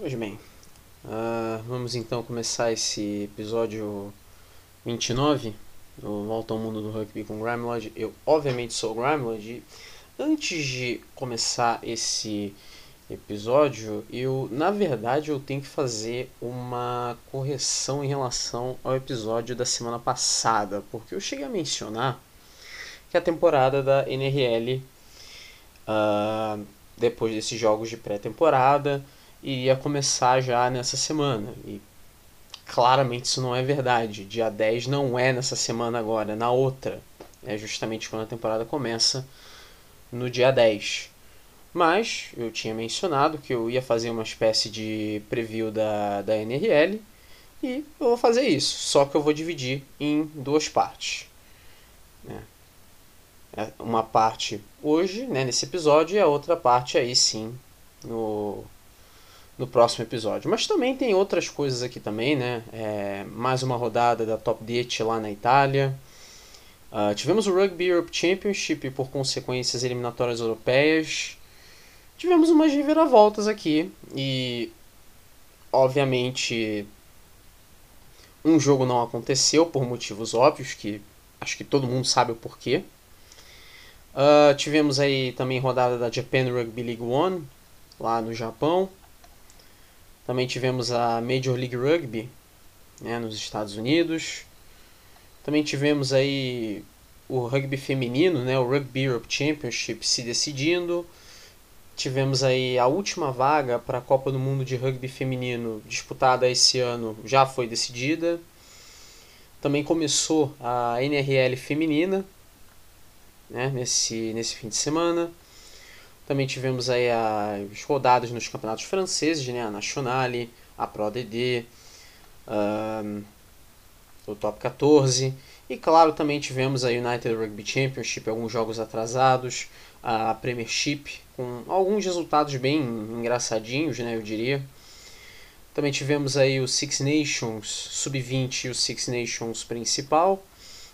Pois bem, uh, vamos então começar esse episódio 29 do Volta ao Mundo do Rugby com Grimlod. Eu, obviamente, sou o Grimlod e antes de começar esse episódio, eu, na verdade, eu tenho que fazer uma correção em relação ao episódio da semana passada, porque eu cheguei a mencionar que a temporada da NRL, uh, ah, depois desses jogos de pré-temporada, iria começar já nessa semana. E claramente isso não é verdade. Dia 10 não é nessa semana agora, é na outra. É justamente quando a temporada começa, no dia 10. Mas eu tinha mencionado que eu ia fazer uma espécie de preview da, da NRL e eu vou fazer isso, só que eu vou dividir em duas partes. Né? É uma parte hoje, né, nesse episódio, e a outra parte aí sim no no próximo episódio. Mas também tem outras coisas aqui também, né? É, mais uma rodada da Top 10 lá na Itália. Uh, tivemos o Rugby Europe Championship e por consequências eliminatórias europeias. Tivemos umas reviravoltas aqui e obviamente um jogo não aconteceu por motivos óbvios que acho que todo mundo sabe o porquê. Uh, tivemos aí também rodada da Japan Rugby League One lá no Japão. Também tivemos a Major League Rugby né, nos Estados Unidos. Também tivemos aí o rugby feminino, né, o Rugby Europe Championship se decidindo. Tivemos aí a última vaga para a Copa do Mundo de Rugby Feminino disputada esse ano, já foi decidida. Também começou a NRL feminina né, nesse, nesse fim de semana. Também tivemos aí as rodadas nos campeonatos franceses, né? A Nationale, a Pro DD, o Top 14. E claro, também tivemos a United Rugby Championship, alguns jogos atrasados, a Premiership, com alguns resultados bem engraçadinhos, né, eu diria. Também tivemos aí o Six Nations Sub-20 e o Six Nations principal.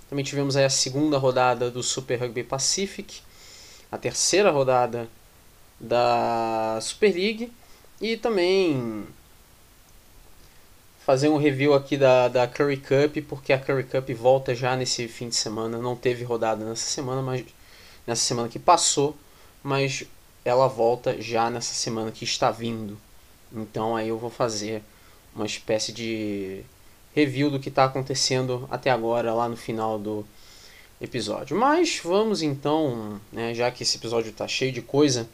Também tivemos aí a segunda rodada do Super Rugby Pacific, a terceira rodada da Super League e também fazer um review aqui da, da Curry Cup, porque a Curry Cup volta já nesse fim de semana. Não teve rodada nessa semana, mas nessa semana que passou, mas ela volta já nessa semana que está vindo. Então aí eu vou fazer uma espécie de review do que está acontecendo até agora lá no final do episódio. Mas vamos então, né, já que esse episódio está cheio de coisa,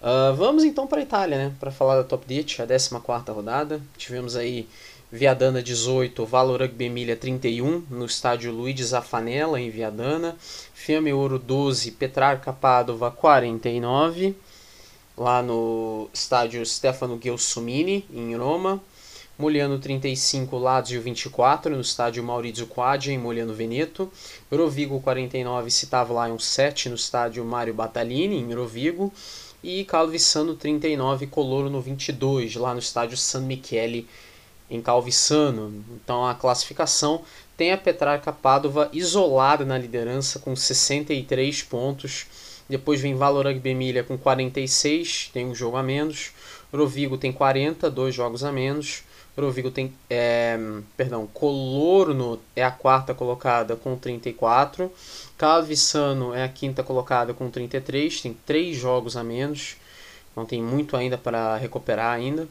uh, vamos então para a Itália, né, para falar da Top Ditch, a 14 rodada. Tivemos aí Viadana 18, Valor Rugby Emília 31, no estádio Luigi Zaffanella, em Viadana. Fiamme Ouro 12, Petrarca Padova 49, lá no estádio Stefano Gelsomini, em Roma. Moliano 35, Lazio 24, no estádio Maurizio Quaddia, em Moliano Veneto. Rovigo 49, Citava Lion 7, no estádio Mário Battaglini, em Rovigo. E Calvissano 39, Coloro no 22, lá no estádio San Michele, em Calvissano. Então a classificação tem a Petrarca Padova isolada na liderança com 63 pontos. Depois vem Valor Rugby Emília com 46, tem um jogo a menos. Rovigo tem 40, dois jogos a menos. Rovigo tem. É, perdão, Colorno é a quarta colocada com 34. Calvissano é a quinta colocada com 33. Tem três jogos a menos. Não tem muito ainda para recuperar ainda.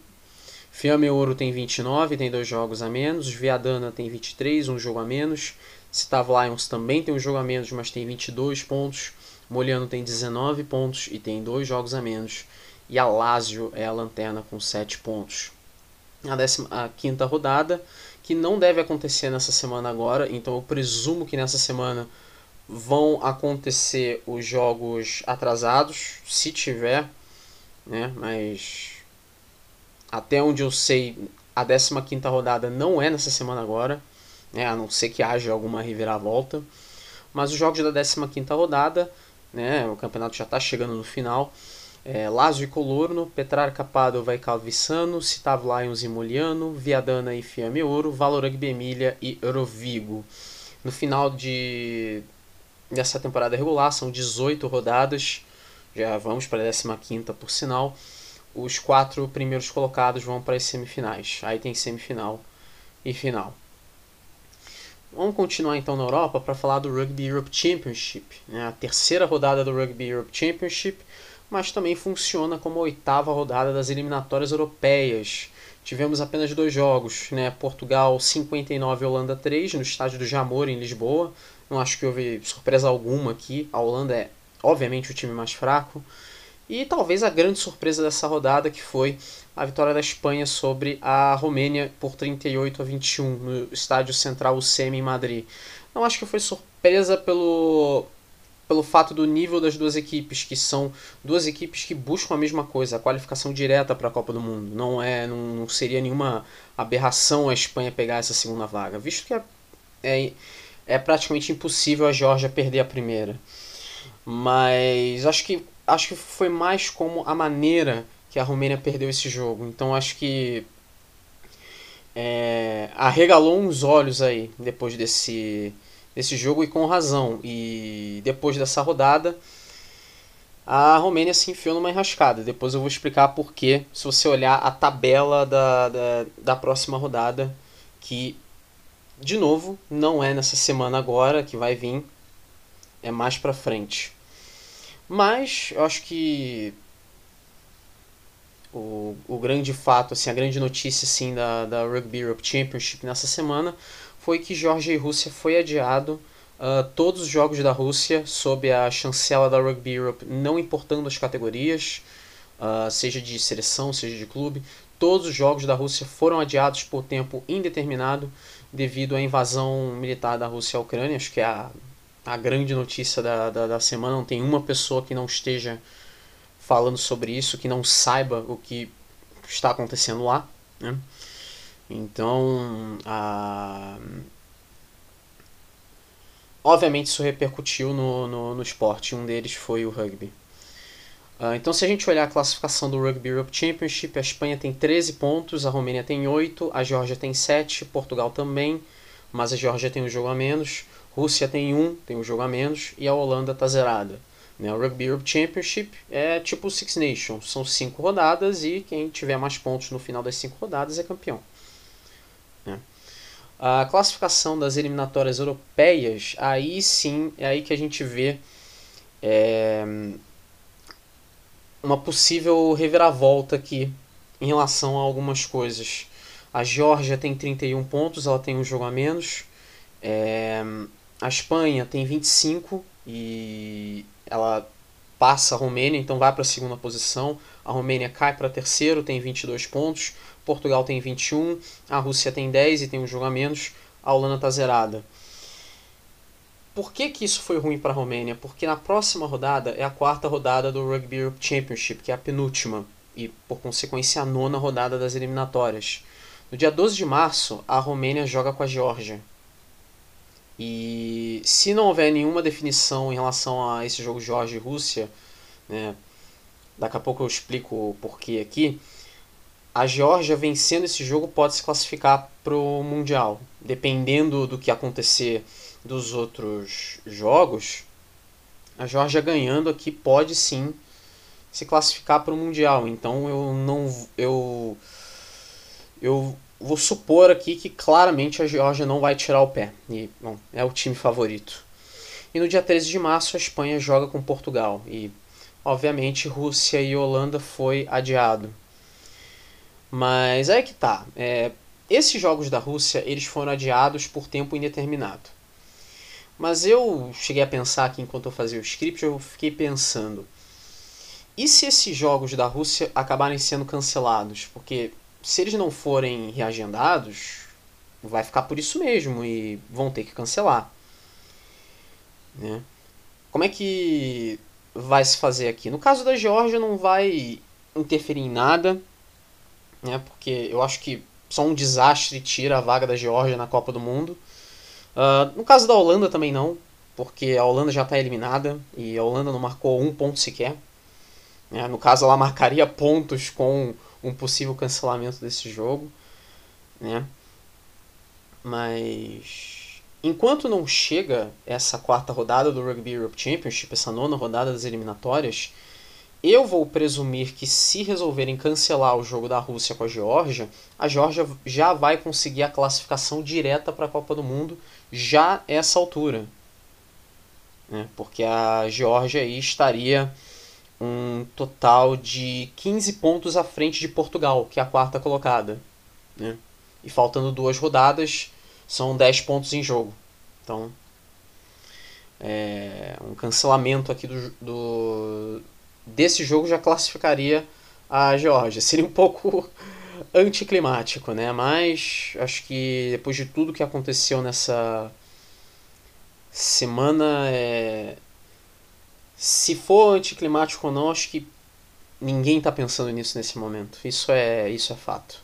Fiamme Ouro tem 29, tem dois jogos a menos. Viadana tem 23, um jogo a menos. Citav Lions também tem um jogo a menos, mas tem 22 pontos. Moliano tem 19 pontos e tem dois jogos a menos. E a Lazio é a lanterna com 7 pontos a, décima, a quinta rodada, que não deve acontecer nessa semana agora, então eu presumo que nessa semana vão acontecer os jogos atrasados, se tiver, né? Mas até onde eu sei, a 15 quinta rodada não é nessa semana agora, né? A não ser que haja alguma reviravolta. Mas os jogos da 15 quinta rodada, né? O campeonato já está chegando no final é, Lazio e Colorno, Petrarca Padova e Calvissano, Citav Lions e Moliano, Viadana e Fiamme Ouro, Valorugby Emília e Eurovigo. No final de dessa temporada regular, são 18 rodadas, já vamos para a 15 por sinal. os quatro primeiros colocados vão para as semifinais. Aí tem semifinal e final. Vamos continuar então na Europa para falar do Rugby Europe Championship, né? a terceira rodada do Rugby Europe Championship, mas também funciona como a oitava rodada das eliminatórias europeias. Tivemos apenas dois jogos, né? Portugal 59 Holanda 3 no estádio do Jamor em Lisboa. Não acho que houve surpresa alguma aqui. A Holanda é obviamente o time mais fraco. E talvez a grande surpresa dessa rodada que foi a vitória da Espanha sobre a Romênia por 38 a 21 no estádio central UCM em Madrid. Não acho que foi surpresa pelo pelo fato do nível das duas equipes, que são duas equipes que buscam a mesma coisa, a qualificação direta para a Copa do Mundo. Não é, não, não, seria nenhuma aberração a Espanha pegar essa segunda vaga, visto que é, é, é praticamente impossível a Geórgia perder a primeira. Mas acho que acho que foi mais como a maneira que a Romênia perdeu esse jogo. Então acho que é, arregalou uns olhos aí depois desse, desse jogo e com razão. E depois dessa rodada, a Romênia se enfiou numa enrascada. Depois eu vou explicar porquê, se você olhar a tabela da, da, da próxima rodada, que, de novo, não é nessa semana agora que vai vir, é mais pra frente. Mas eu acho que o, o grande fato, assim, a grande notícia assim, da, da Rugby Europe Championship nessa semana foi que Georgia e Rússia foi adiado. Uh, todos os jogos da Rússia, sob a chancela da Rugby Europe, não importando as categorias, uh, seja de seleção, seja de clube, todos os jogos da Rússia foram adiados por tempo indeterminado devido à invasão militar da Rússia à Ucrânia. Acho que é a a grande notícia da, da, da, semana. Não tem uma pessoa que não esteja falando sobre isso, que não saiba o que está acontecendo lá. Né? Então, a... obviamente isso repercutiu no, no, no esporte. Um deles foi o rugby. Uh, então, se a gente olhar a classificação do Rugby Europe Championship, a Espanha tem 13 pontos, a Romênia tem 8, a Geórgia tem 7, Portugal também, mas a Geórgia tem um jogo a menos. Rússia tem um, tem um jogo a menos, e a Holanda está zerada. Né? O Rugby Europe Championship é tipo o Six Nations, são cinco rodadas e quem tiver mais pontos no final das cinco rodadas é campeão. Né? A classificação das eliminatórias europeias, aí sim, é aí que a gente vê é, uma possível reviravolta aqui em relação a algumas coisas. A Geórgia tem 31 pontos, ela tem um jogo a menos. É, a Espanha tem 25 e ela passa a Romênia, então vai para a segunda posição. A Romênia cai para terceiro, tem 22 pontos. Portugal tem 21, a Rússia tem 10 e tem um jogo a menos. A Holanda está zerada. Por que, que isso foi ruim para a Romênia? Porque na próxima rodada é a quarta rodada do Rugby Europe Championship, que é a penúltima, e por consequência a nona rodada das eliminatórias. No dia 12 de março, a Romênia joga com a Geórgia. E se não houver nenhuma definição em relação a esse jogo Jorge e Rússia, né, daqui a pouco eu explico o porquê aqui, a Geórgia vencendo esse jogo pode se classificar para o Mundial. Dependendo do que acontecer dos outros jogos, a Geórgia ganhando aqui pode sim se classificar para o Mundial. Então eu não. Eu, eu vou supor aqui que claramente a Geórgia não vai tirar o pé. E, bom, é o time favorito. E no dia 13 de março a Espanha joga com Portugal. E, obviamente, Rússia e Holanda foi adiado. Mas é que tá. É, esses jogos da Rússia eles foram adiados por tempo indeterminado. Mas eu cheguei a pensar aqui enquanto eu fazia o script, eu fiquei pensando. E se esses jogos da Rússia acabarem sendo cancelados? Porque se eles não forem reagendados, vai ficar por isso mesmo e vão ter que cancelar. Né? Como é que vai se fazer aqui? No caso da Geórgia não vai interferir em nada, né? porque eu acho que só um desastre tira a vaga da Geórgia na Copa do Mundo. Uh, no caso da Holanda também não, porque a Holanda já está eliminada e a Holanda não marcou um ponto sequer. Né? No caso, ela marcaria pontos com um possível cancelamento desse jogo, né? Mas enquanto não chega essa quarta rodada do Rugby Europe Championship, essa nona rodada das eliminatórias, eu vou presumir que se resolverem cancelar o jogo da Rússia com a Geórgia, a Geórgia já vai conseguir a classificação direta para a Copa do Mundo já essa altura. Né? Porque a Geórgia aí estaria um total de 15 pontos à frente de Portugal, que é a quarta colocada. Né? E faltando duas rodadas, são 10 pontos em jogo. Então, é, um cancelamento aqui do, do, desse jogo já classificaria a Geórgia. Seria um pouco anticlimático, né? Mas acho que depois de tudo que aconteceu nessa semana, é... se for anticlimático ou não, acho que ninguém está pensando nisso nesse momento. Isso é, isso é fato.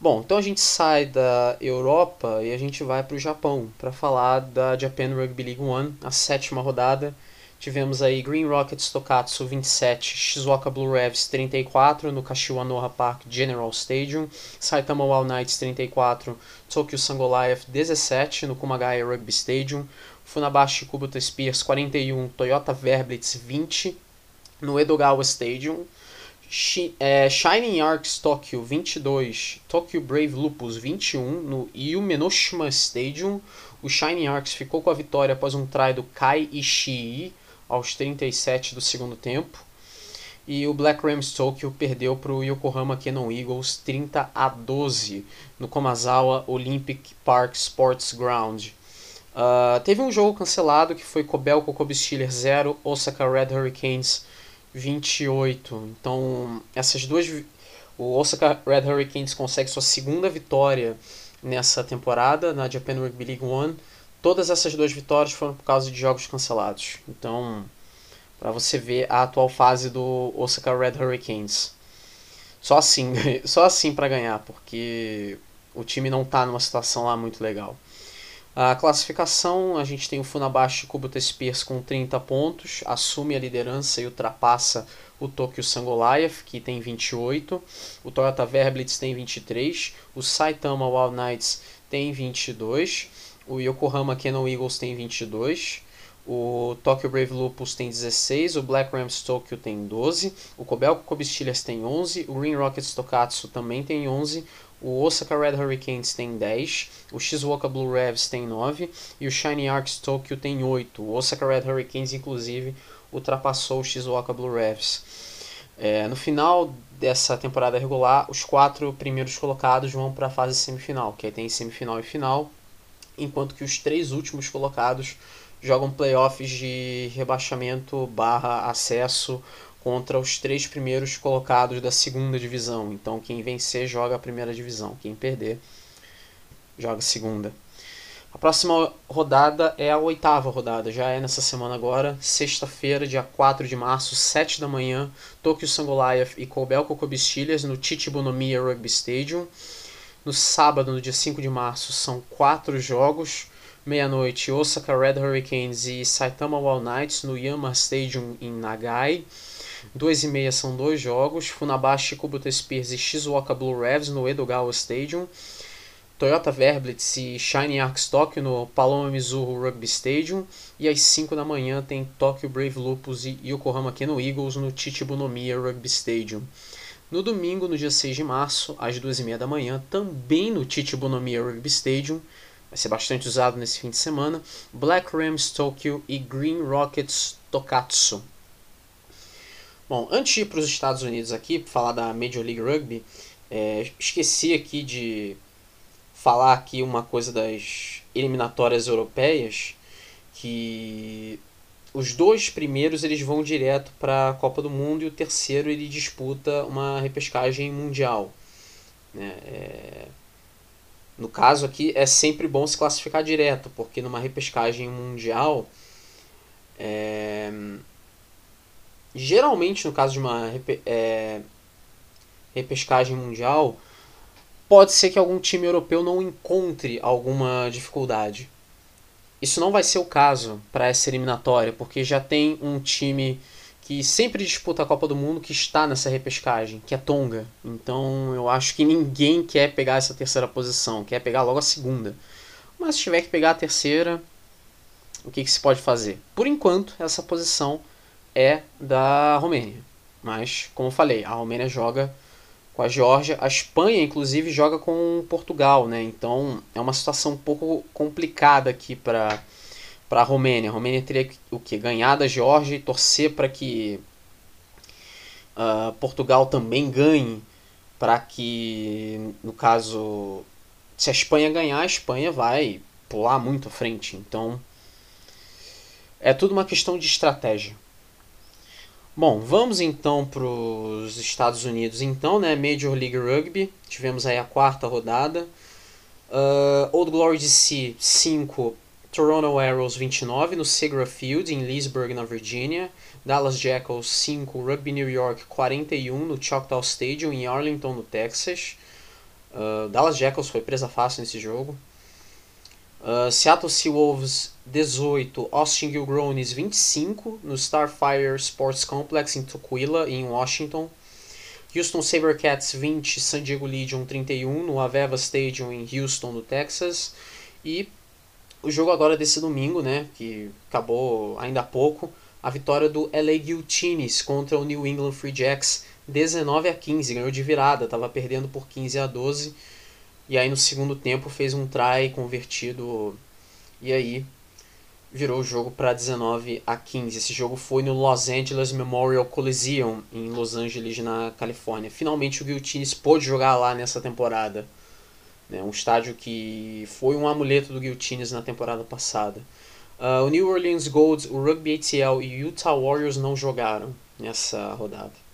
Bom, então a gente sai da Europa e a gente vai para o Japão para falar da Japan Rugby League One, a sétima rodada Tivemos aí Green Rockets Tokatsu 27, Shizuoka Blue Revs 34 no Kashiwa Noha Park General Stadium, Saitama Wild Knights 34, Tokyo Sangoliath 17 no Kumagaya Rugby Stadium, Funabashi Kubota Spears 41, Toyota Verblitz 20 no Edogawa Stadium, é, Shining Arcs Tokyo 22, Tokyo Brave Lupus 21 no Yumenoshima Stadium. O Shining Arcs ficou com a vitória após um try do Kai Ishii aos 37 do segundo tempo. E o Black Rams Tokyo perdeu para o Yokohama Cannon Eagles 30 a 12 no Komazawa Olympic Park Sports Ground. Uh, teve um jogo cancelado que foi Kobelco Kobe Steelers 0, Osaka Red Hurricanes 28. Então, essas duas. O Osaka Red Hurricanes consegue sua segunda vitória nessa temporada na Japan Rugby League One Todas essas duas vitórias foram por causa de jogos cancelados. Então, para você ver a atual fase do Osaka Red Hurricanes. Só assim, só assim para ganhar, porque o time não está numa situação lá muito legal. A classificação, a gente tem o Funabashi Kubota Spears com 30 pontos, assume a liderança e ultrapassa o Tokyo Sangoliath, que tem 28, o Toyota Verblitz tem 23, o Saitama Wild Knights tem 22, o Yokohama Cannon Eagles tem 22, o Tokyo Brave Lupus tem 16, o Black Rams Tokyo tem 12, o Kobelco Kobe tem 11, o Green Rockets Tokatsu também tem 11, o Osaka Red Hurricanes tem 10, o Shizuoka Blue Revs tem 9 e o Shiny Arcs Tokyo tem 8. O Osaka Red Hurricanes, inclusive, ultrapassou o Shizuoka Blue Revs. É, no final dessa temporada regular, os quatro primeiros colocados vão para a fase semifinal, que aí tem semifinal e final enquanto que os três últimos colocados jogam playoffs de rebaixamento barra acesso contra os três primeiros colocados da segunda divisão. Então quem vencer joga a primeira divisão, quem perder joga a segunda. A próxima rodada é a oitava rodada, já é nessa semana agora, sexta-feira, dia 4 de março, 7 da manhã, Tokyo Sangoliath e Koubel Kokobistilhas no Chichibonomiya Rugby Stadium. No sábado, no dia 5 de março, são quatro jogos. Meia-noite, Osaka Red Hurricanes e Saitama Wild Knights no Yamaha Stadium em Nagai. Duas e meia são dois jogos. Funabashi Kubota Spears e Shizuoka Blue Revs no Edogawa Stadium. Toyota Verblitz e Shining Arcs Tokyo no Paloma Mizuho Rugby Stadium. E às 5 da manhã tem Tokyo Brave Lupus e Yokohama Keno Eagles no Chichibunomiya Rugby Stadium. No domingo, no dia 6 de março, às 2h30 da manhã, também no Chichibunomiya Rugby Stadium, vai ser bastante usado nesse fim de semana, Black Rams Tokyo e Green Rockets Tokatsu. Bom, antes de ir para os Estados Unidos aqui, para falar da Major League Rugby, é, esqueci aqui de falar aqui uma coisa das eliminatórias europeias, que os dois primeiros eles vão direto para a Copa do Mundo e o terceiro ele disputa uma repescagem mundial. Né? É... No caso aqui é sempre bom se classificar direto, porque numa repescagem mundial, é... geralmente no caso de uma é... repescagem mundial, pode ser que algum time europeu não encontre alguma dificuldade. Isso não vai ser o caso para essa eliminatória, porque já tem um time que sempre disputa a Copa do Mundo que está nessa repescagem, que é Tonga. Então eu acho que ninguém quer pegar essa terceira posição, quer pegar logo a segunda. Mas se tiver que pegar a terceira, o que, que se pode fazer? Por enquanto, essa posição é da Romênia. Mas, como eu falei, a Romênia joga com a Geórgia, a Espanha, inclusive, joga com Portugal, né? Então é uma situação um pouco complicada aqui para para a Romênia. A Romênia teria o que ganhar da Geórgia e torcer para que uh, Portugal também ganhe, para que, no caso, se a Espanha ganhar, a Espanha vai pular muito à frente. Então é tudo uma questão de estratégia. Bom, vamos então para os Estados Unidos. Então, né, Major League Rugby, tivemos aí a quarta rodada. Uh, Old Glory DC 5, Toronto Arrows 29 no Segra Field em Leesburg, na Virgínia. Dallas Jackals 5, Rugby New York 41 no Choctaw Stadium em Arlington, no Texas. Uh, Dallas Jackals foi presa fácil nesse jogo. Uh, Seattle Seawolves 18, Austin Gilgronis 25 no Starfire Sports Complex em Tukwila, em Washington. Houston Sabercats 20, San Diego Legion 31 no Aveva Stadium em Houston, no Texas. E o jogo agora desse domingo, né, que acabou ainda há pouco, a vitória do LA Guillotines contra o New England Free Jacks 19 a 15, ganhou de virada, estava perdendo por 15 a 12 e aí no segundo tempo fez um try convertido e aí virou o jogo para 19 a 15. Esse jogo foi no Los Angeles Memorial Coliseum em Los Angeles, na Califórnia. Finalmente o Guillotines pôde jogar lá nessa temporada. Né? Um estádio que foi um amuleto do Guillotines na temporada passada. Uh, o New Orleans Gold, o Rugby ATL e o Utah Warriors não jogaram nessa rodada.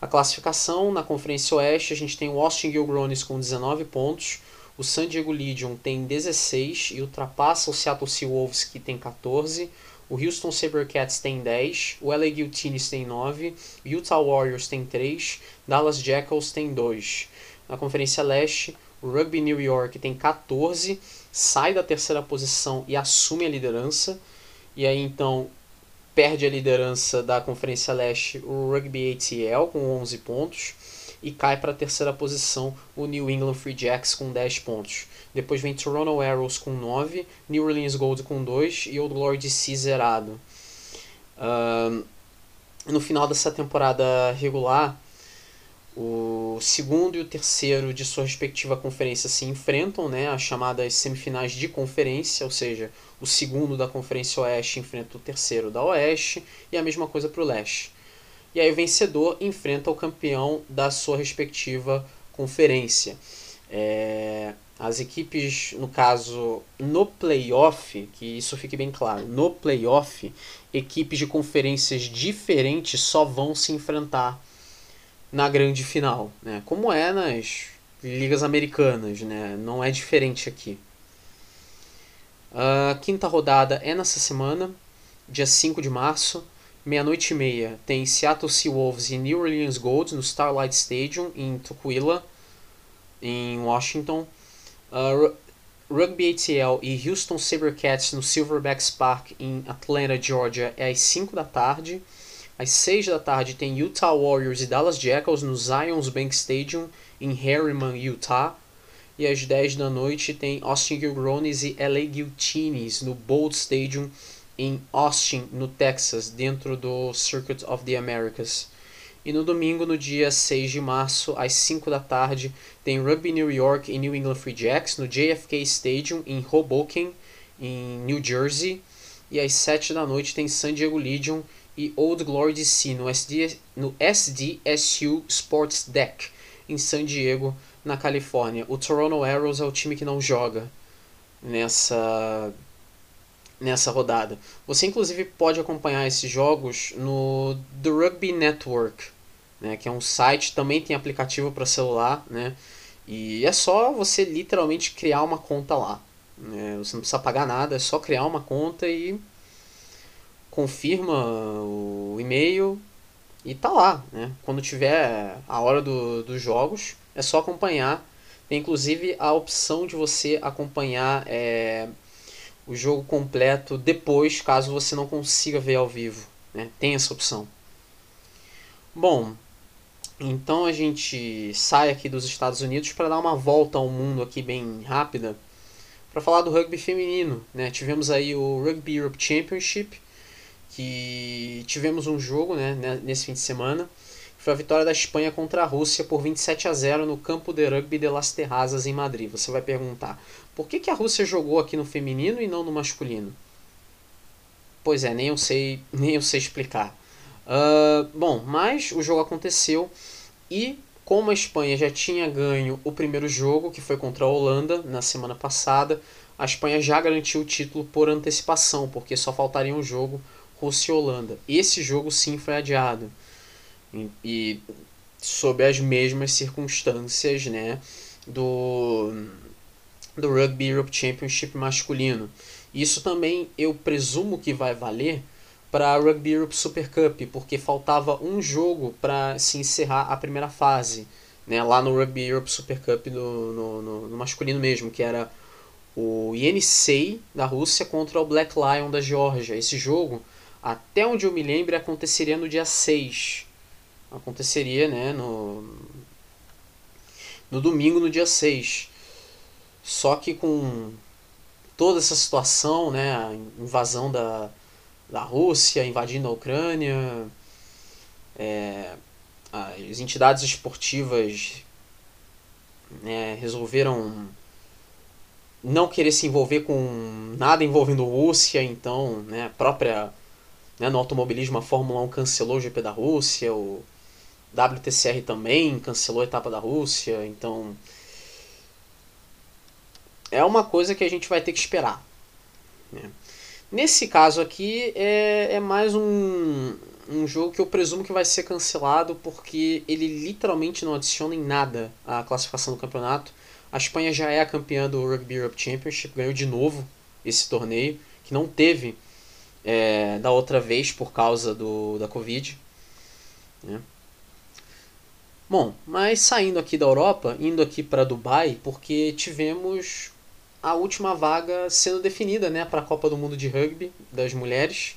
A classificação na Conferência Oeste, a gente tem o Austin Gilgronis com 19 pontos, o San Diego Legion tem 16 e ultrapassa o Seattle Seawolves que tem 14, o Houston Sabercats tem 10, o LA Guillotines tem 9, o Utah Warriors tem 3, Dallas Jackals tem 2. Na Conferência Leste, o Rugby New York tem 14, sai da terceira posição e assume a liderança. E aí então perde a liderança da Conferência Leste o Rugby ATL com 11 pontos e cai para a terceira posição o New England Free Jacks com 10 pontos. Depois vem Toronto Arrows com 9, New Orleans Gold com 2 e Old Glory DC zerado. Uh, no final dessa temporada regular, o segundo e o terceiro de sua respectiva conferência se enfrentam, né, as chamadas semifinais de conferência, ou seja, o segundo da Conferência Oeste enfrenta o terceiro da Oeste e a mesma coisa para o Leste. E aí o vencedor enfrenta o campeão da sua respectiva conferência. É, as equipes, no caso, no playoff, que isso fique bem claro, no playoff, equipes de conferências diferentes só vão se enfrentar na grande final, né? Como é nas ligas americanas, né? Não é diferente aqui. A quinta rodada é nessa semana, dia 5 de março, meia-noite e meia. Tem Seattle Seawolves e New Orleans Gold no Starlight Stadium em Tukwila, em Washington. Uh, Rugby ATL e Houston Sabercats no Silverbacks Park em Atlanta, Georgia, é às 5 da tarde. Às 6 da tarde tem Utah Warriors e Dallas Jackals no Zions Bank Stadium em Harriman, Utah. E às 10 da noite tem Austin Gilgronis e LA Guillotines no Bold Stadium em Austin, no Texas, dentro do Circuit of the Americas. E no domingo, no dia 6 de março, às 5 da tarde, tem Rugby New York e New England Free Jacks no JFK Stadium em Hoboken, em New Jersey. E às 7 da noite tem San Diego Legion e Old Glory DC no, SD, no SDSU Sports Deck em San Diego, na Califórnia. O Toronto Arrows é o time que não joga nessa nessa rodada. Você inclusive pode acompanhar esses jogos no The Rugby Network, né, que é um site, também tem aplicativo para celular, né? E é só você literalmente criar uma conta lá. Né? Você não precisa pagar nada, é só criar uma conta e confirma o e-mail e tá lá, né? Quando tiver a hora do, dos jogos, é só acompanhar. Tem inclusive a opção de você acompanhar é, o jogo completo depois, caso você não consiga ver ao vivo. Né? Tem essa opção. Bom, então a gente sai aqui dos Estados Unidos para dar uma volta ao mundo aqui bem rápida para falar do rugby feminino. Né? Tivemos aí o Rugby Europe Championship que tivemos um jogo né, nesse fim de semana. Foi a vitória da Espanha contra a Rússia por 27 a 0 no campo de rugby de Las Terrazas, em Madrid. Você vai perguntar, por que, que a Rússia jogou aqui no feminino e não no masculino? Pois é, nem eu sei, nem eu sei explicar. Uh, bom, mas o jogo aconteceu e como a Espanha já tinha ganho o primeiro jogo, que foi contra a Holanda na semana passada, a Espanha já garantiu o título por antecipação, porque só faltaria um jogo Rússia e Holanda. Esse jogo sim foi adiado. E, e sob as mesmas circunstâncias, né, do do Rugby Europe Championship masculino. Isso também eu presumo que vai valer para a Rugby Europe Super Cup, porque faltava um jogo para se encerrar a primeira fase, né, lá no Rugby Europe Super Cup no, no, no, no masculino mesmo, que era o Yenisei da Rússia contra o Black Lion da Geórgia. Esse jogo, até onde eu me lembro, aconteceria no dia 6. Aconteceria né, no, no domingo, no dia 6. Só que com toda essa situação, né, a invasão da, da Rússia invadindo a Ucrânia, é, as entidades esportivas né, resolveram não querer se envolver com nada envolvendo Rússia, então né, a própria né, no automobilismo a Fórmula 1 cancelou o GP da Rússia, o WTCR também cancelou a etapa da Rússia, então é uma coisa que a gente vai ter que esperar. Né? Nesse caso aqui é, é mais um, um jogo que eu presumo que vai ser cancelado porque ele literalmente não adiciona em nada à classificação do campeonato. A Espanha já é a campeã do Rugby Europe Championship, ganhou de novo esse torneio, que não teve é, da outra vez por causa do, da Covid. Né? Bom, mas saindo aqui da Europa, indo aqui para Dubai, porque tivemos a última vaga sendo definida né, para a Copa do Mundo de Rugby das mulheres.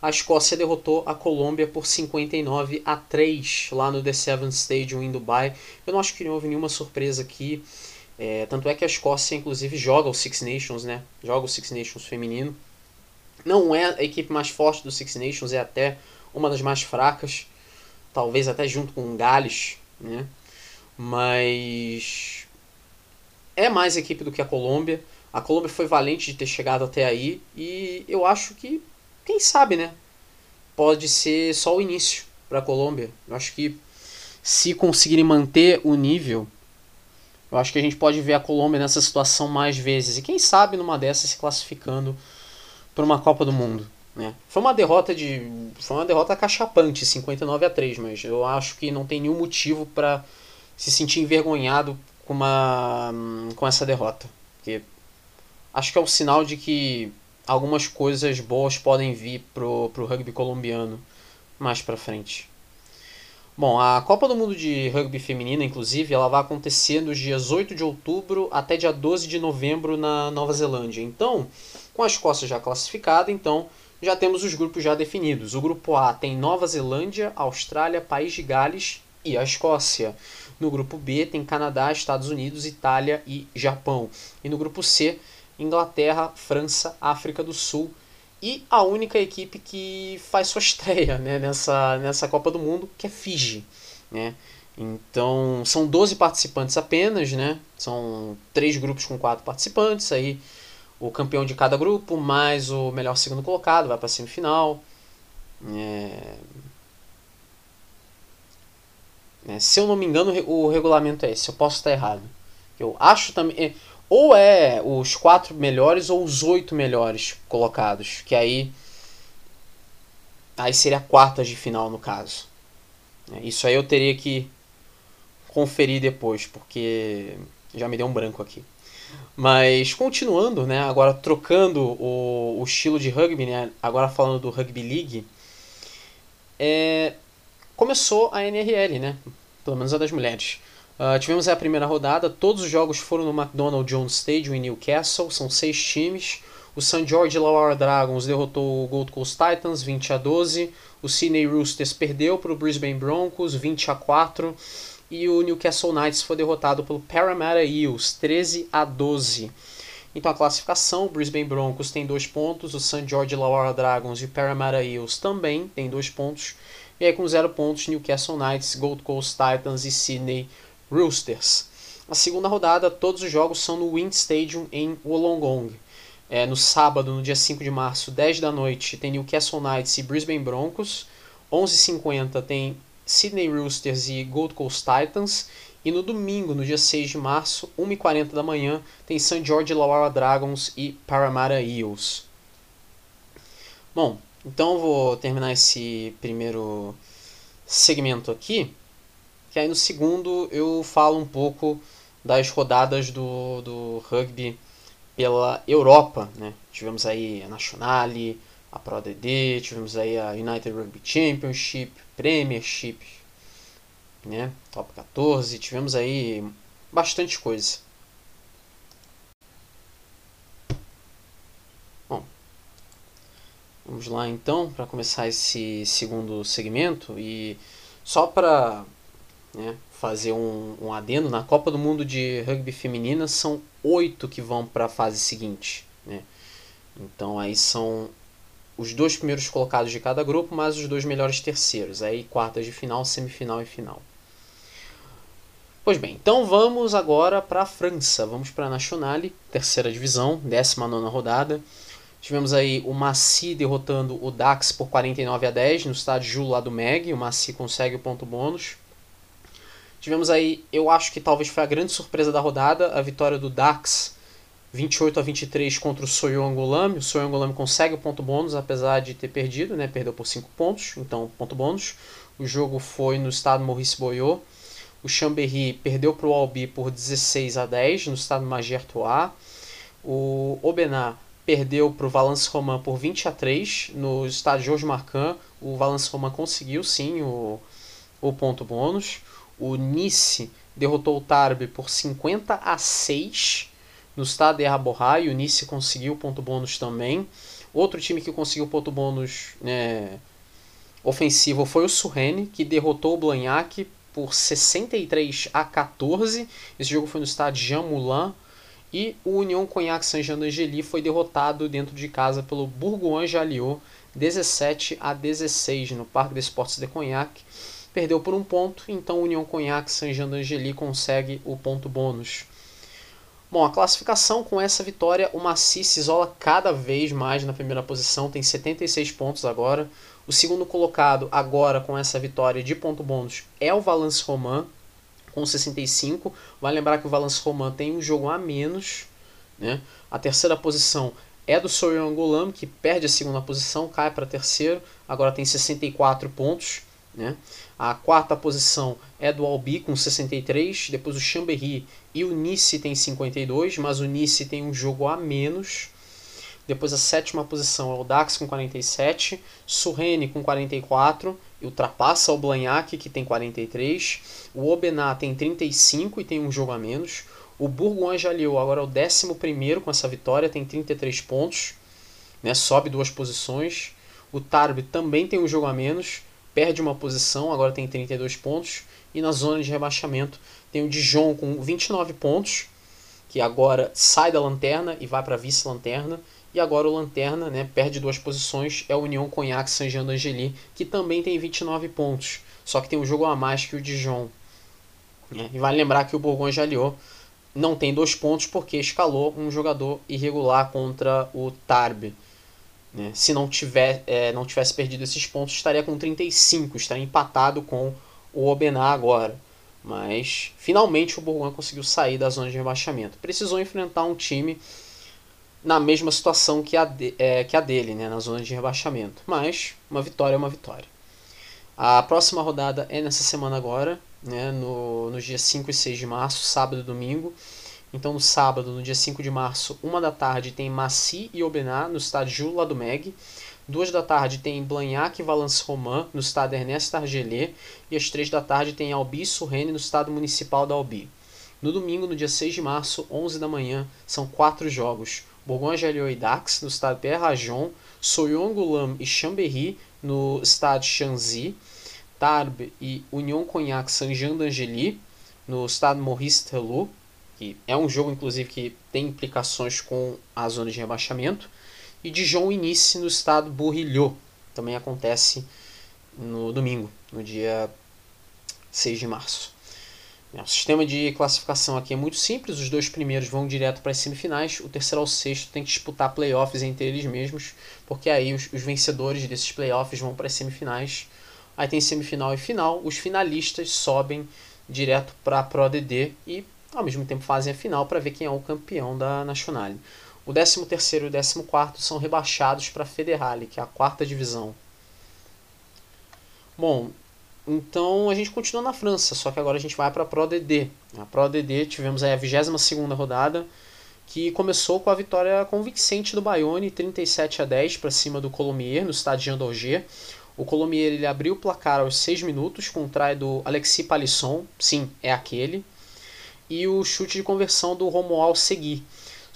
A Escócia derrotou a Colômbia por 59 a 3 lá no The Seven Stadium em Dubai. Eu não acho que não houve nenhuma surpresa aqui. É, tanto é que a Escócia, inclusive, joga o Six Nations, né? Joga o Six Nations feminino. Não é a equipe mais forte do Six Nations, é até uma das mais fracas. Talvez até junto com o Gales, né? Mas é mais equipe do que a Colômbia. A Colômbia foi valente de ter chegado até aí e eu acho que, quem sabe, né? Pode ser só o início para a Colômbia. Eu acho que se conseguirem manter o nível, eu acho que a gente pode ver a Colômbia nessa situação mais vezes. E quem sabe numa dessas se classificando para uma Copa do Mundo. Né? Foi uma derrota de. Foi uma derrota cachapante, 59 a 3, mas eu acho que não tem nenhum motivo para se sentir envergonhado com, uma, com essa derrota. Porque acho que é um sinal de que algumas coisas boas podem vir pro, pro rugby colombiano mais para frente. Bom, a Copa do Mundo de Rugby Feminina, inclusive, ela vai acontecer nos dias 8 de outubro até dia 12 de novembro na Nova Zelândia. Então, com a Escócia já classificada, então já temos os grupos já definidos. O grupo A tem Nova Zelândia, Austrália, País de Gales e a Escócia. No grupo B tem Canadá, Estados Unidos, Itália e Japão. E no grupo C, Inglaterra, França, África do Sul e a única equipe que faz sua estreia né, nessa, nessa Copa do Mundo, que é Fiji. Né? Então, são 12 participantes apenas, né? São três grupos com quatro participantes, aí o campeão de cada grupo, mais o melhor segundo colocado, vai para a semifinal. É, né? Se eu não me engano, o regulamento é esse. Eu posso estar errado. Eu acho também. É, ou é os quatro melhores ou os oito melhores colocados. Que aí. Aí seria quartas de final no caso. É, isso aí eu teria que conferir depois, porque já me deu um branco aqui. Mas continuando, né, agora trocando o, o estilo de rugby, né, agora falando do Rugby League, é, começou a NRL, né? Pelo menos a das mulheres. Uh, tivemos a primeira rodada, todos os jogos foram no McDonald Jones Stadium em Newcastle, são seis times. O St. George Illawarra Dragons derrotou o Gold Coast Titans 20 a 12. O Sydney Roosters perdeu para o Brisbane Broncos 20 a 4 e o Newcastle Knights foi derrotado pelo Parramatta Eels 13 a 12. Então a classificação, o Brisbane Broncos tem dois pontos, o St. George Illawarra Dragons e o Parramatta Eels também tem dois pontos. E aí com zero pontos, Newcastle Knights, Gold Coast Titans e Sydney Roosters. A segunda rodada, todos os jogos são no Wind Stadium em Wollongong. É, no sábado, no dia 5 de março, 10 da noite, tem Newcastle Knights e Brisbane Broncos. 11h50 tem Sydney Roosters e Gold Coast Titans. E no domingo, no dia 6 de março, 1h40 da manhã, tem St. George Illawarra Dragons e Parramatta Eels. Bom, então vou terminar esse primeiro segmento aqui, que aí no segundo eu falo um pouco das rodadas do, do rugby pela Europa. Né? Tivemos aí a Nationale, a Pro DD, tivemos aí a United Rugby Championship, Premiership, né? Top 14, tivemos aí bastante coisa. Bom, vamos lá então para começar esse segundo segmento e só para né, fazer um, um adendo, na Copa do Mundo de Rugby Feminina são oito que vão para a fase seguinte. Né? Então aí são os dois primeiros colocados de cada grupo, mais os dois melhores terceiros. Aí quartas de final, semifinal e final. Pois bem, então vamos agora para a França. Vamos para a Nationale, terceira divisão, 19 rodada. Tivemos aí o Massy derrotando o Dax por 49 a 10 no estádio Jules lá do Meg. O Massy consegue o ponto bônus. Tivemos aí, eu acho que talvez foi a grande surpresa da rodada, a vitória do Dax 28 a 23 contra o Soyo Angolame. O Soyo Angolame consegue o ponto bônus, apesar de ter perdido, né? Perdeu por 5 pontos, então ponto bônus. O jogo foi no estado Maurice Boyot. O Chambéry perdeu para o Albi por 16 a 10 no estado Magertois. O Obená perdeu para o Valence Romain por 20 a 3 no estado Georges Marcan. O Valence Romain conseguiu sim o, o ponto bônus. O Nice derrotou o Tarbes por 50 a 6 no estado de e o Nice conseguiu ponto bônus também. Outro time que conseguiu ponto bônus né, ofensivo foi o Surrene, que derrotou o Blagnac por 63 a 14. Esse jogo foi no estádio Jean Moulin. E o União Cognac Saint-Jean d'Angely foi derrotado dentro de casa pelo Bourgoin Jalliot 17 a 16 no Parque de Esportes de Cognac perdeu por um ponto, então União Cognac Saint-Jean d'Angely consegue o ponto bônus. Bom, a classificação com essa vitória, o Maci se isola cada vez mais na primeira posição, tem 76 pontos agora. O segundo colocado agora com essa vitória de ponto bônus é o Valence Roman, com 65. Vai lembrar que o Valence Roman tem um jogo a menos. Né? A terceira posição é do Sorian Angolam, que perde a segunda posição, cai para terceiro, agora tem 64 pontos. Né? A quarta posição é do Albi com 63, depois o Chambéry e o Nice tem 52, mas o Nice tem um jogo a menos. Depois a sétima posição é o Dax com 47, Surrene com 44, e ultrapassa o Blagnac que tem 43, o Obená tem 35 e tem um jogo a menos. O Bourgoin Jalliot agora é o 11 com essa vitória, tem 33 pontos, né, sobe duas posições. O Tarbes também tem um jogo a menos, perde uma posição, agora tem 32 pontos. E na zona de rebaixamento tem o Dijon com 29 pontos, que agora sai da lanterna e vai para vice-lanterna. E agora o Lanterna né, perde duas posições, é o União Cognac Saint-Jean d'Angely, que também tem 29 pontos, só que tem um jogo a mais que o Dijon. É, e vale lembrar que o Bourgogne Jalliot não tem dois pontos porque escalou um jogador irregular contra o Tarbes. Né? Se não, tiver, é, não tivesse perdido esses pontos, estaria com 35, estaria empatado com o Obená agora. Mas finalmente o Bourgogne conseguiu sair da zona de rebaixamento. Precisou enfrentar um time na mesma situação que a, de, é, que a dele, né, na zona de rebaixamento. Mas uma vitória é uma vitória. A próxima rodada é nessa semana agora, né, no, nos dias 5 e 6 de março, sábado e domingo. Então, no sábado, no dia 5 de março, uma da tarde, tem Massy e Aubenas no estádio Jules Ladomeg. Duas da tarde tem Blagnac e Valence Romain no estádio Ernest Argelé. E às três da tarde tem Albi e Surrene no estádio municipal da Albi. No domingo, no dia 6 de março, 11 da manhã, são quatro jogos. Bourgogne-Jalliot e Dax no estádio Pierre Rajon. Soyon-Goulam e Chambéry no estádio Chanzy. Tarbes e Union Cognac Saint-Jean d'Angely no estádio Maurice Tellot que é um jogo inclusive que tem implicações com a zona de rebaixamento, e Dijon Inice no estado Bourrilhot, também acontece no domingo, no dia 6 de março. É, o sistema de classificação aqui é muito simples, os dois primeiros vão direto para as semifinais, o terceiro ao sexto tem que disputar playoffs entre eles mesmos, porque aí os, os vencedores desses playoffs vão para as semifinais. Aí tem semifinal e final, os finalistas sobem direto para a Pro ADD e ao mesmo tempo fazem a final para ver quem é o campeão da Nacional. O 13 terceiro e o 14 são rebaixados para a Federale, que é a quarta divisão. Bom, então a gente continua na França, só que agora a gente vai para a Pro DD. A Pro DD tivemos a 22 rodada, que começou com a vitória convincente do Bayonne, 37 a 10 para cima do Colomier no estádio Jean Daugé. O Colomier ele abriu o placar aos 6 minutos com o do Alexis Palisson, sim, é aquele, e o chute de conversão do Romuald Segui.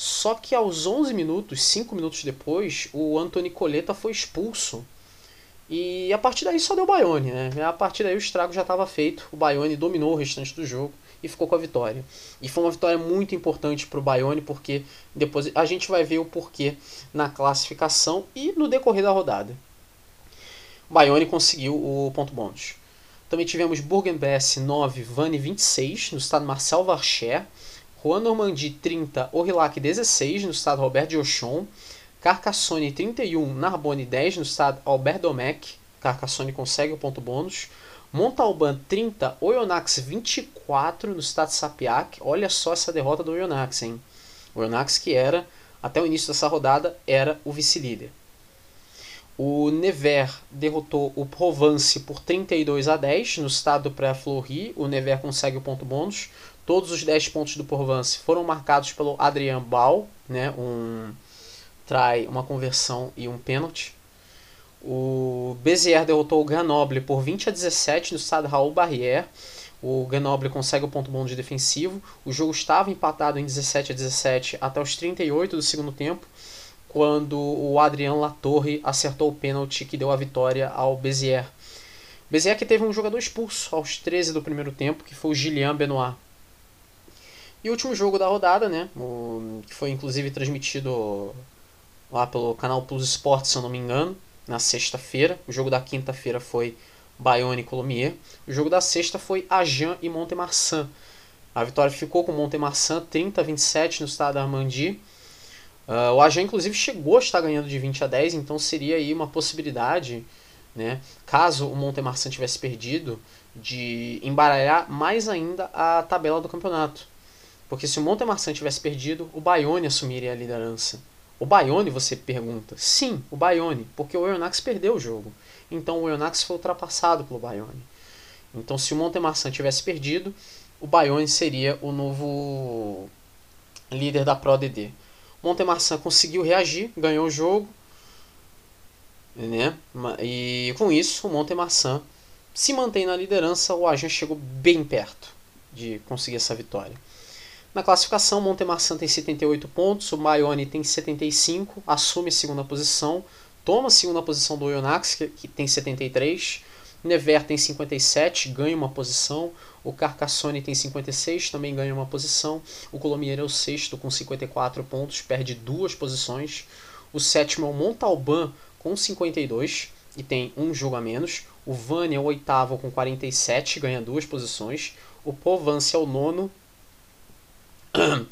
Só que aos 11 minutos, 5 minutos depois, o Anthony Coleta foi expulso e a partir daí só deu o Bayonne, né? A partir daí o estrago já estava feito. O Bayonne dominou o restante do jogo e ficou com a vitória. E foi uma vitória muito importante para o Bayonne, porque depois a gente vai ver o porquê na classificação e no decorrer da rodada. O Bayonne conseguiu o ponto bônus. Também tivemos Bourg-en-Bresse 9, Vannes 26, no estado Marcel Varcher. Juan Normandie 30, Aurillac 16, no estado Robert de Auchon. Carcassonne 31, Narbonne 10 no estado Albert Domecq. Carcassonne consegue o ponto bônus. Montalban 30, Oyonnax 24 no estado Sapiac. Olha só essa derrota do Oyonnax, hein? O Oyonnax que era, até o início dessa rodada, era o vice-líder. O Nevers derrotou o Provence por 32 a 10 no estado do Pré-Fleury. O Nevers consegue o ponto bônus. Todos os 10 pontos do Provence foram marcados pelo Adrien Ball, né, um trai uma conversão e um pênalti. O Bezier derrotou o Grenoble por 20 a 17 no estado Raul Barrière. O Grenoble consegue o ponto bom de defensivo. O jogo estava empatado em 17 a 17 até os 38 do segundo tempo, quando o Adrian Latorre acertou o pênalti que deu a vitória ao Bezier. Bezier que teve um jogador expulso aos 13 do primeiro tempo, que foi o Gillian Benoit. E o último jogo da rodada, né, o, que foi inclusive transmitido lá pelo canal Plus Esportes, se eu não me engano, na sexta-feira. O jogo da quinta-feira foi Bayonne e Colomier. O jogo da sexta foi Agen e Montemarçan. A vitória ficou com Montemarçan 30 a 27 no estado da Armandi. Uh, o Agen, inclusive, chegou a estar ganhando de 20 a 10, então seria aí uma possibilidade, né, caso o Montemarçan tivesse perdido, de embaralhar mais ainda a tabela do campeonato. Porque se o Montemarçan tivesse perdido, o Bayonne assumiria a liderança. O Bayonne, você pergunta? Sim, o Bayonne, porque o Oyonnax perdeu o jogo. Então o Oyonnax foi ultrapassado pelo Bayonne. Então se o Montemarçan tivesse perdido, o Bayonne seria o novo líder da Pro DD. O Montemarçan conseguiu reagir, ganhou o jogo, né? E com isso, o Montemarçan se mantém na liderança, o Agen chegou bem perto de conseguir essa vitória. Na classificação, Montemarçan tem 78 pontos, o Maione tem 75, assume a segunda posição, toma a segunda posição do Oyonnax, que, que tem 73, Never tem 57, ganha uma posição, o Carcassonne tem 56, também ganha uma posição, o Colomier é o sexto com 54 pontos, perde duas posições, o sétimo é o Montalban com 52 e tem um jogo a menos, o Vânia é o oitavo com 47, ganha duas posições, o Provence é o nono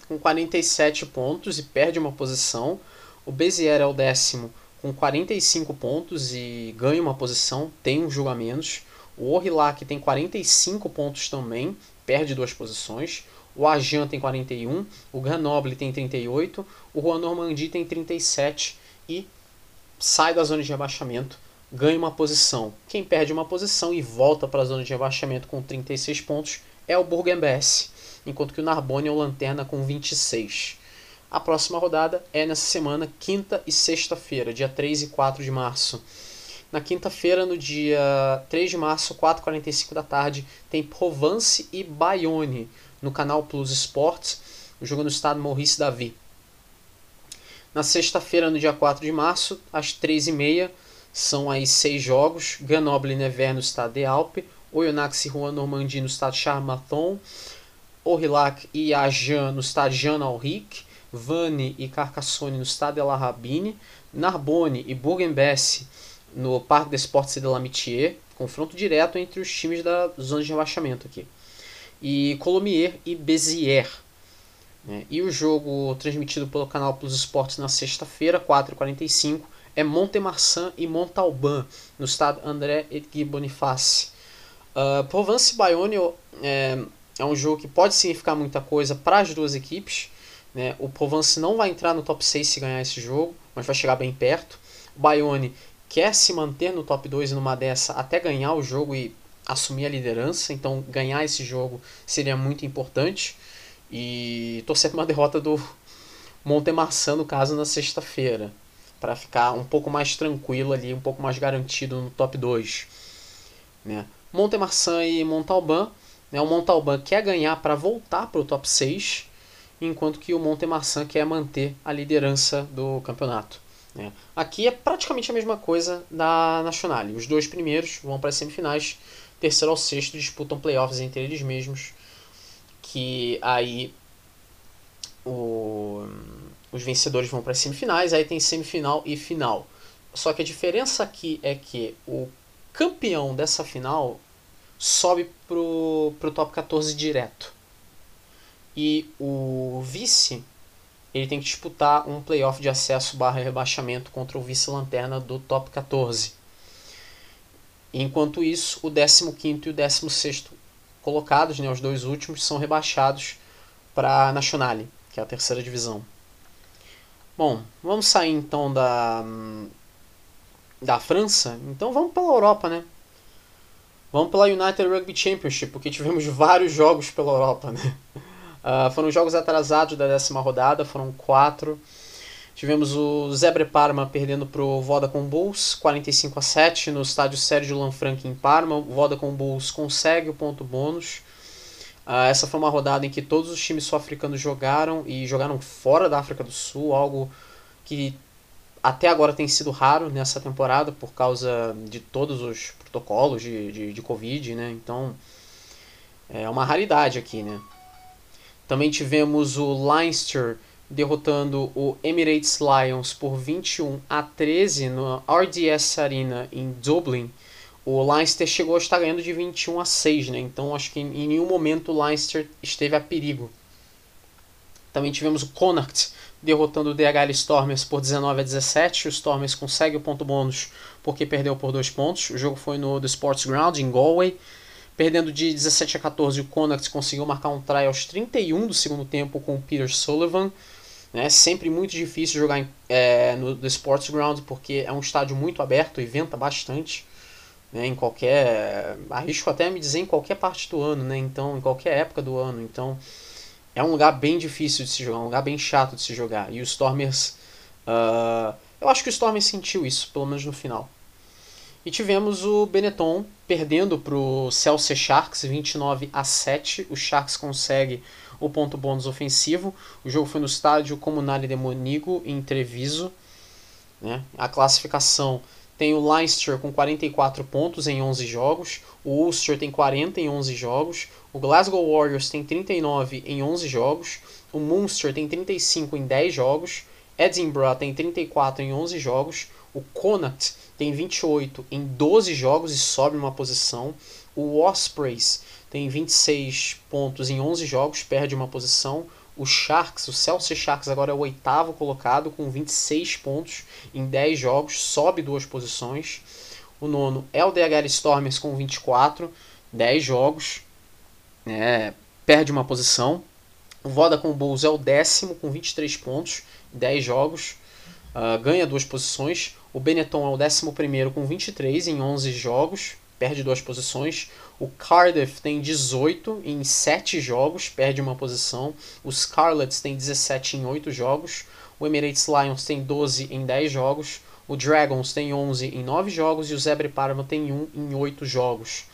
com 47 pontos e perde uma posição. O Bezier é o décimo com 45 pontos e ganha uma posição, tem um jogo a menos. O Orillac tem 45 pontos também, perde duas posições. O Ajan tem 41, o Grenoble tem 38, o Juan Normandie tem 37 e sai da zona de rebaixamento, ganha uma posição. Quem perde uma posição e volta para a zona de rebaixamento com 36 pontos é o Bourg-en-Bresse enquanto que o Narbonne é o lanterna com 26. A próxima rodada é nessa semana, quinta e sexta-feira, dia 3 e 4 de março. Na quinta-feira, no dia 3 de março, 4h45 da tarde, tem Provence e Bayonne no canal Plus Sports, o jogo no estado Maurice Davi. Na sexta-feira, no dia 4 de março, às 3h30, são aí seis jogos: Grenoble e Nevers no estado de Alpe, Oyonnax e Rouen Normandie no estado Charmaton, Aurillac e Agen no estádio Jean Alric, Vannes e Carcassonne no estádio El Arabine, Narbonne e Bourg-en-Bresse no Parque des Sports de l'Amitié, confronto direto entre os times da zona de rebaixamento aqui. E Colomiers e Béziers. Né? E o jogo transmitido pelo canal Plus Esportes na sexta-feira, 4h45, é Montemarçan e Montalban, no estado André Edgui Boniface. Uh, Provence Bayonne é, é um jogo que pode significar muita coisa para as duas equipes. Né? O Provence não vai entrar no top 6 se ganhar esse jogo, mas vai chegar bem perto. O Bayonne quer se manter no top 2 numa dessa até ganhar o jogo e assumir a liderança, então ganhar esse jogo seria muito importante. E torcer para uma derrota do Montemarçan, no caso, na sexta-feira, para ficar um pouco mais tranquilo ali, um pouco mais garantido no top 2. Né? Montemarçan e Montalban. Né? O Montalban quer ganhar para voltar para o top 6, enquanto que o Montemarçan quer manter a liderança do campeonato. Né? Aqui é praticamente a mesma coisa da Nacional. Os dois primeiros vão para as semifinais, terceiro ao sexto disputam playoffs entre eles mesmos, que aí o, os vencedores vão para as semifinais, aí tem semifinal e final. Só que a diferença aqui é que o campeão dessa final sobe pro, pro top 14 direto. E o vice ele tem que disputar um playoff de acesso barra rebaixamento contra o vice-lanterna do top 14. Enquanto isso, o 15 e o 16 colocados, né, os dois últimos, são rebaixados para a Nationale, que é a terceira divisão. Bom, vamos sair então da, da França. Então vamos pela Europa, né? Vamos pela United Rugby Championship, porque tivemos vários jogos pela Europa, né? Uh, foram jogos atrasados da décima rodada, foram quatro. Tivemos o Zebre Parma perdendo para o Vodacom Bulls, 45 a 7 no estádio Sérgio Lanfranchi em Parma. O Vodacom Bulls consegue o ponto bônus. Uh, essa foi uma rodada em que todos os times sul-africanos jogaram e jogaram fora da África do Sul, algo que até agora tem sido raro nessa temporada por causa de todos os protocolos de, de, de Covid, né? Então é uma raridade aqui, né? Também tivemos o Leinster derrotando o Emirates Lions por 21 a 13 no RDS Arena em Dublin. O Leinster chegou a estar ganhando de 21 a 6, né? Então acho que em nenhum momento o Leinster esteve a perigo. Também tivemos o Connacht derrotando o DHL Stormers por 19 a 17. O Stormers consegue o ponto bônus porque perdeu por dois pontos. O jogo foi no The Sports Ground em Galway. Perdendo de 17 a 14, o Connacht conseguiu marcar um try aos 31 do segundo tempo com o Peter Sullivan. É sempre muito difícil jogar em, é, no The Sports Ground porque é um estádio muito aberto e venta bastante. Né, em qualquer. Arrisco até me dizer em qualquer parte do ano, né? Então, em qualquer época do ano. Então, é um lugar bem difícil de se jogar, um lugar bem chato de se jogar. E o Stormers. Uh, eu acho que o Stormers sentiu isso, pelo menos no final. E tivemos o Benetton perdendo para o Celso Sharks 29 a 7. O Sharks consegue o ponto bônus ofensivo. O jogo foi no estádio Comunale de Monigo, em Treviso. Né? A classificação tem o Leinster com 44 pontos em 11 jogos. O Ulster tem 40 em 11 jogos. O Glasgow Warriors tem 39 em 11 jogos. O Munster tem 35 em 10 jogos. Edinburgh tem 34 em 11 jogos. O Connacht tem 28 em 12 jogos e sobe uma posição. O Ospreys tem 26 pontos em 11 jogos, perde uma posição. O Sharks, o Chelsea Sharks agora é o oitavo colocado com 26 pontos em 10 jogos, sobe duas posições. O nono é o DHL Stormers com 24, 10 jogos, né, perde uma posição. O Vodacom Bulls é o décimo com 23 pontos, 10 jogos, uh, ganha duas posições. O Benetton é o 11 com 23 em 11 jogos, perde duas posições. O Cardiff tem 18 em 7 jogos, perde uma posição. Os Scarlets tem 17 em 8 jogos. O Emirates Lions tem 12 em 10 jogos. O Dragons tem 11 em 9 jogos. E o Zebre Parma tem 1 em 8 jogos.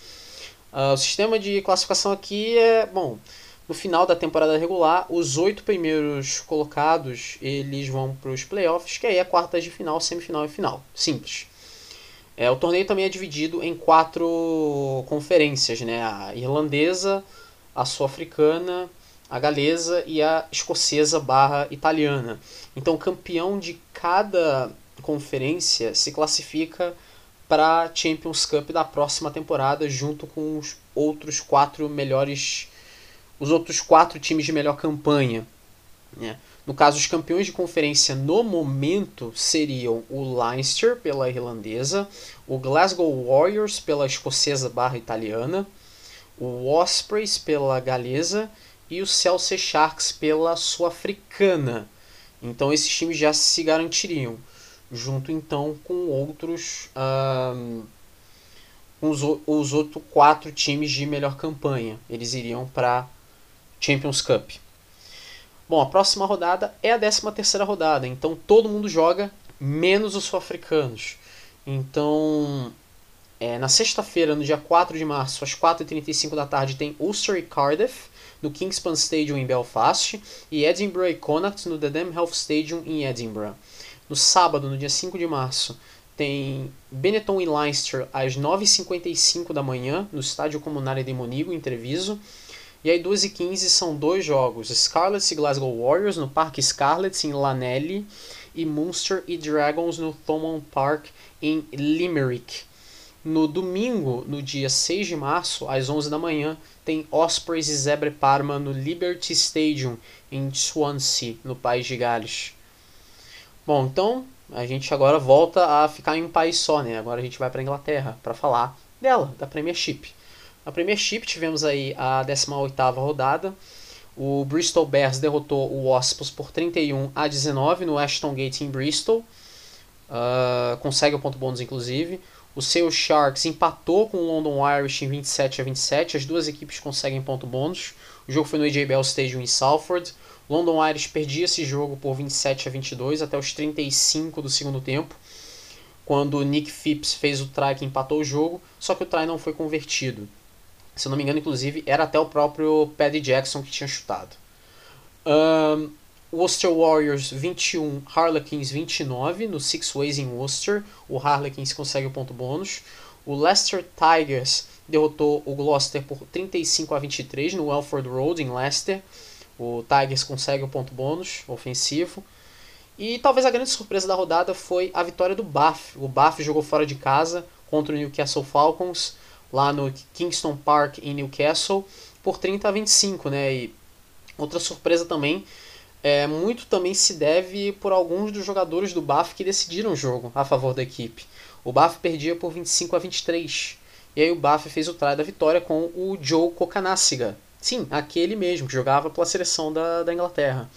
Uh, o sistema de classificação aqui é. Bom, no final da temporada regular, os oito primeiros colocados eles vão para os playoffs, que aí é quartas de final, semifinal e final. Simples. É, o torneio também é dividido em quatro conferências, né? A irlandesa, a sul-africana, a galesa e a escocesa barra italiana. Então, o campeão de cada conferência se classifica para a Champions Cup da próxima temporada, junto com os outros quatro melhores, os outros quatro times de melhor campanha. Né? No caso, os campeões de conferência no momento seriam o Leinster pela irlandesa, o Glasgow Warriors pela escocesa barra italiana, o Ospreys pela galesa e o Chelsea Sharks pela sul-africana. Então esses times já se garantiriam, junto então com outros um, os, os outros quatro times de melhor campanha. Eles iriam para Champions Cup. Bom, a próxima rodada é a 13 terceira rodada, então todo mundo joga, menos os sul-africanos. Então, é, na sexta-feira, no dia 4 de março, às 4h35 da tarde, tem Ulster e Cardiff, no Kingspan Stadium em Belfast, e Edinburgh e Connacht no Dedham Health Stadium em Edinburgh. No sábado, no dia 5 de março, tem Benetton e Leinster às 9h55 da manhã, no Estádio Comunário de Monigo, em Treviso. E aí 2 e 15 são dois jogos, Scarlets e Glasgow Warriors no Parque Scarlets em Lanelli e Munster e Dragons no Thomond Park em Limerick. No domingo, no dia 6 de março, às 11 da manhã, tem Ospreys e Zebre Parma no Liberty Stadium em Swansea, no País de Gales. Bom, então a gente agora volta a ficar em um país só, né? Agora a gente vai para Inglaterra para falar dela, da Premiership. Na Premiership tivemos aí a 18ª rodada. O Bristol Bears derrotou o Wasps por 31 a 19 no Ashton Gate em Bristol. Uh, consegue o ponto bônus, inclusive. O seu Sharks empatou com o London Irish em 27 a 27. As duas equipes conseguem ponto bônus. O jogo foi no AJ Bell Stadium em Salford. London Irish perdia esse jogo por 27 a 22 até os 35 do segundo tempo, quando o Nick Phipps fez o try que empatou o jogo, só que o try não foi convertido. Se eu não me engano, inclusive, era até o próprio Paddy Jackson que tinha chutado. Um, Worcester Warriors 21, Harlequins 29 no Six Ways em Worcester. O Harlequins consegue o ponto bônus. O Leicester Tigers derrotou o Gloucester por 35 a 23 no Welford Road em Leicester. O Tigers consegue o ponto bônus ofensivo. E talvez a grande surpresa da rodada foi a vitória do Bath. O Bath jogou fora de casa contra o Newcastle Falcons lá no Kingston Park em Newcastle por 30 a 25, né? E outra surpresa também é, muito também se deve por alguns dos jogadores do BAF que decidiram o jogo a favor da equipe. O BAF perdia por 25 a 23. E aí o BAF fez o try da vitória com o Joe Kokanassiga. Sim, aquele mesmo, que jogava pela seleção da, da Inglaterra.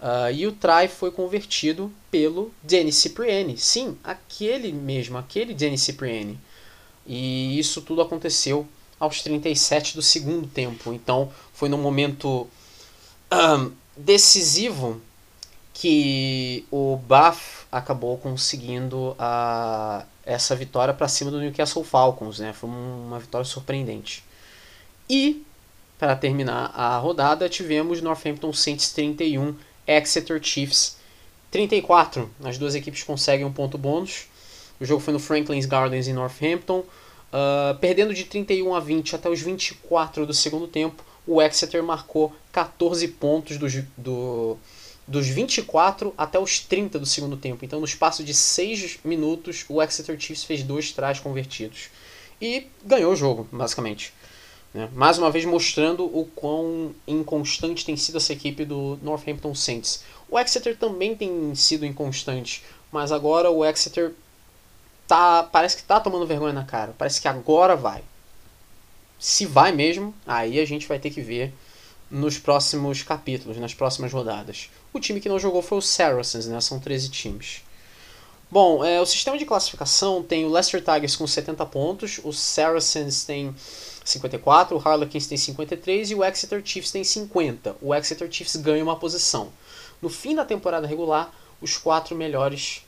Uh, e o try foi convertido pelo Denis Cipriani. Sim, aquele mesmo, aquele Denis Cipriani. E isso tudo aconteceu aos 37 do segundo tempo. Então foi num momento um, decisivo que o Bath acabou conseguindo a, essa vitória para cima do Newcastle Falcons. Né? Foi uma vitória surpreendente. E, para terminar a rodada, tivemos Northampton Saints 31, Exeter Chiefs 34. As duas equipes conseguem um ponto bônus. O jogo foi no Franklin's Gardens em Northampton. Uh, perdendo de 31 a 20 até os 24 do segundo tempo, o Exeter marcou 14 pontos dos, do, dos 24 até os 30 do segundo tempo. Então, no espaço de 6 minutos, o Exeter Chiefs fez dois trás convertidos. E ganhou o jogo, basicamente. Né? Mais uma vez mostrando o quão inconstante tem sido essa equipe do Northampton Saints. O Exeter também tem sido inconstante, mas agora o Exeter tá, parece que tá tomando vergonha na cara. Parece que agora vai. Se vai mesmo, aí a gente vai ter que ver nos próximos capítulos, nas próximas rodadas. O time que não jogou foi o Saracens, né? São 13 times. Bom, é, o sistema de classificação tem o Leicester Tigers com 70 pontos, o Saracens tem 54, o Harlequins tem 53 e o Exeter Chiefs tem 50. O Exeter Chiefs ganha uma posição. No fim da temporada regular, os quatro melhores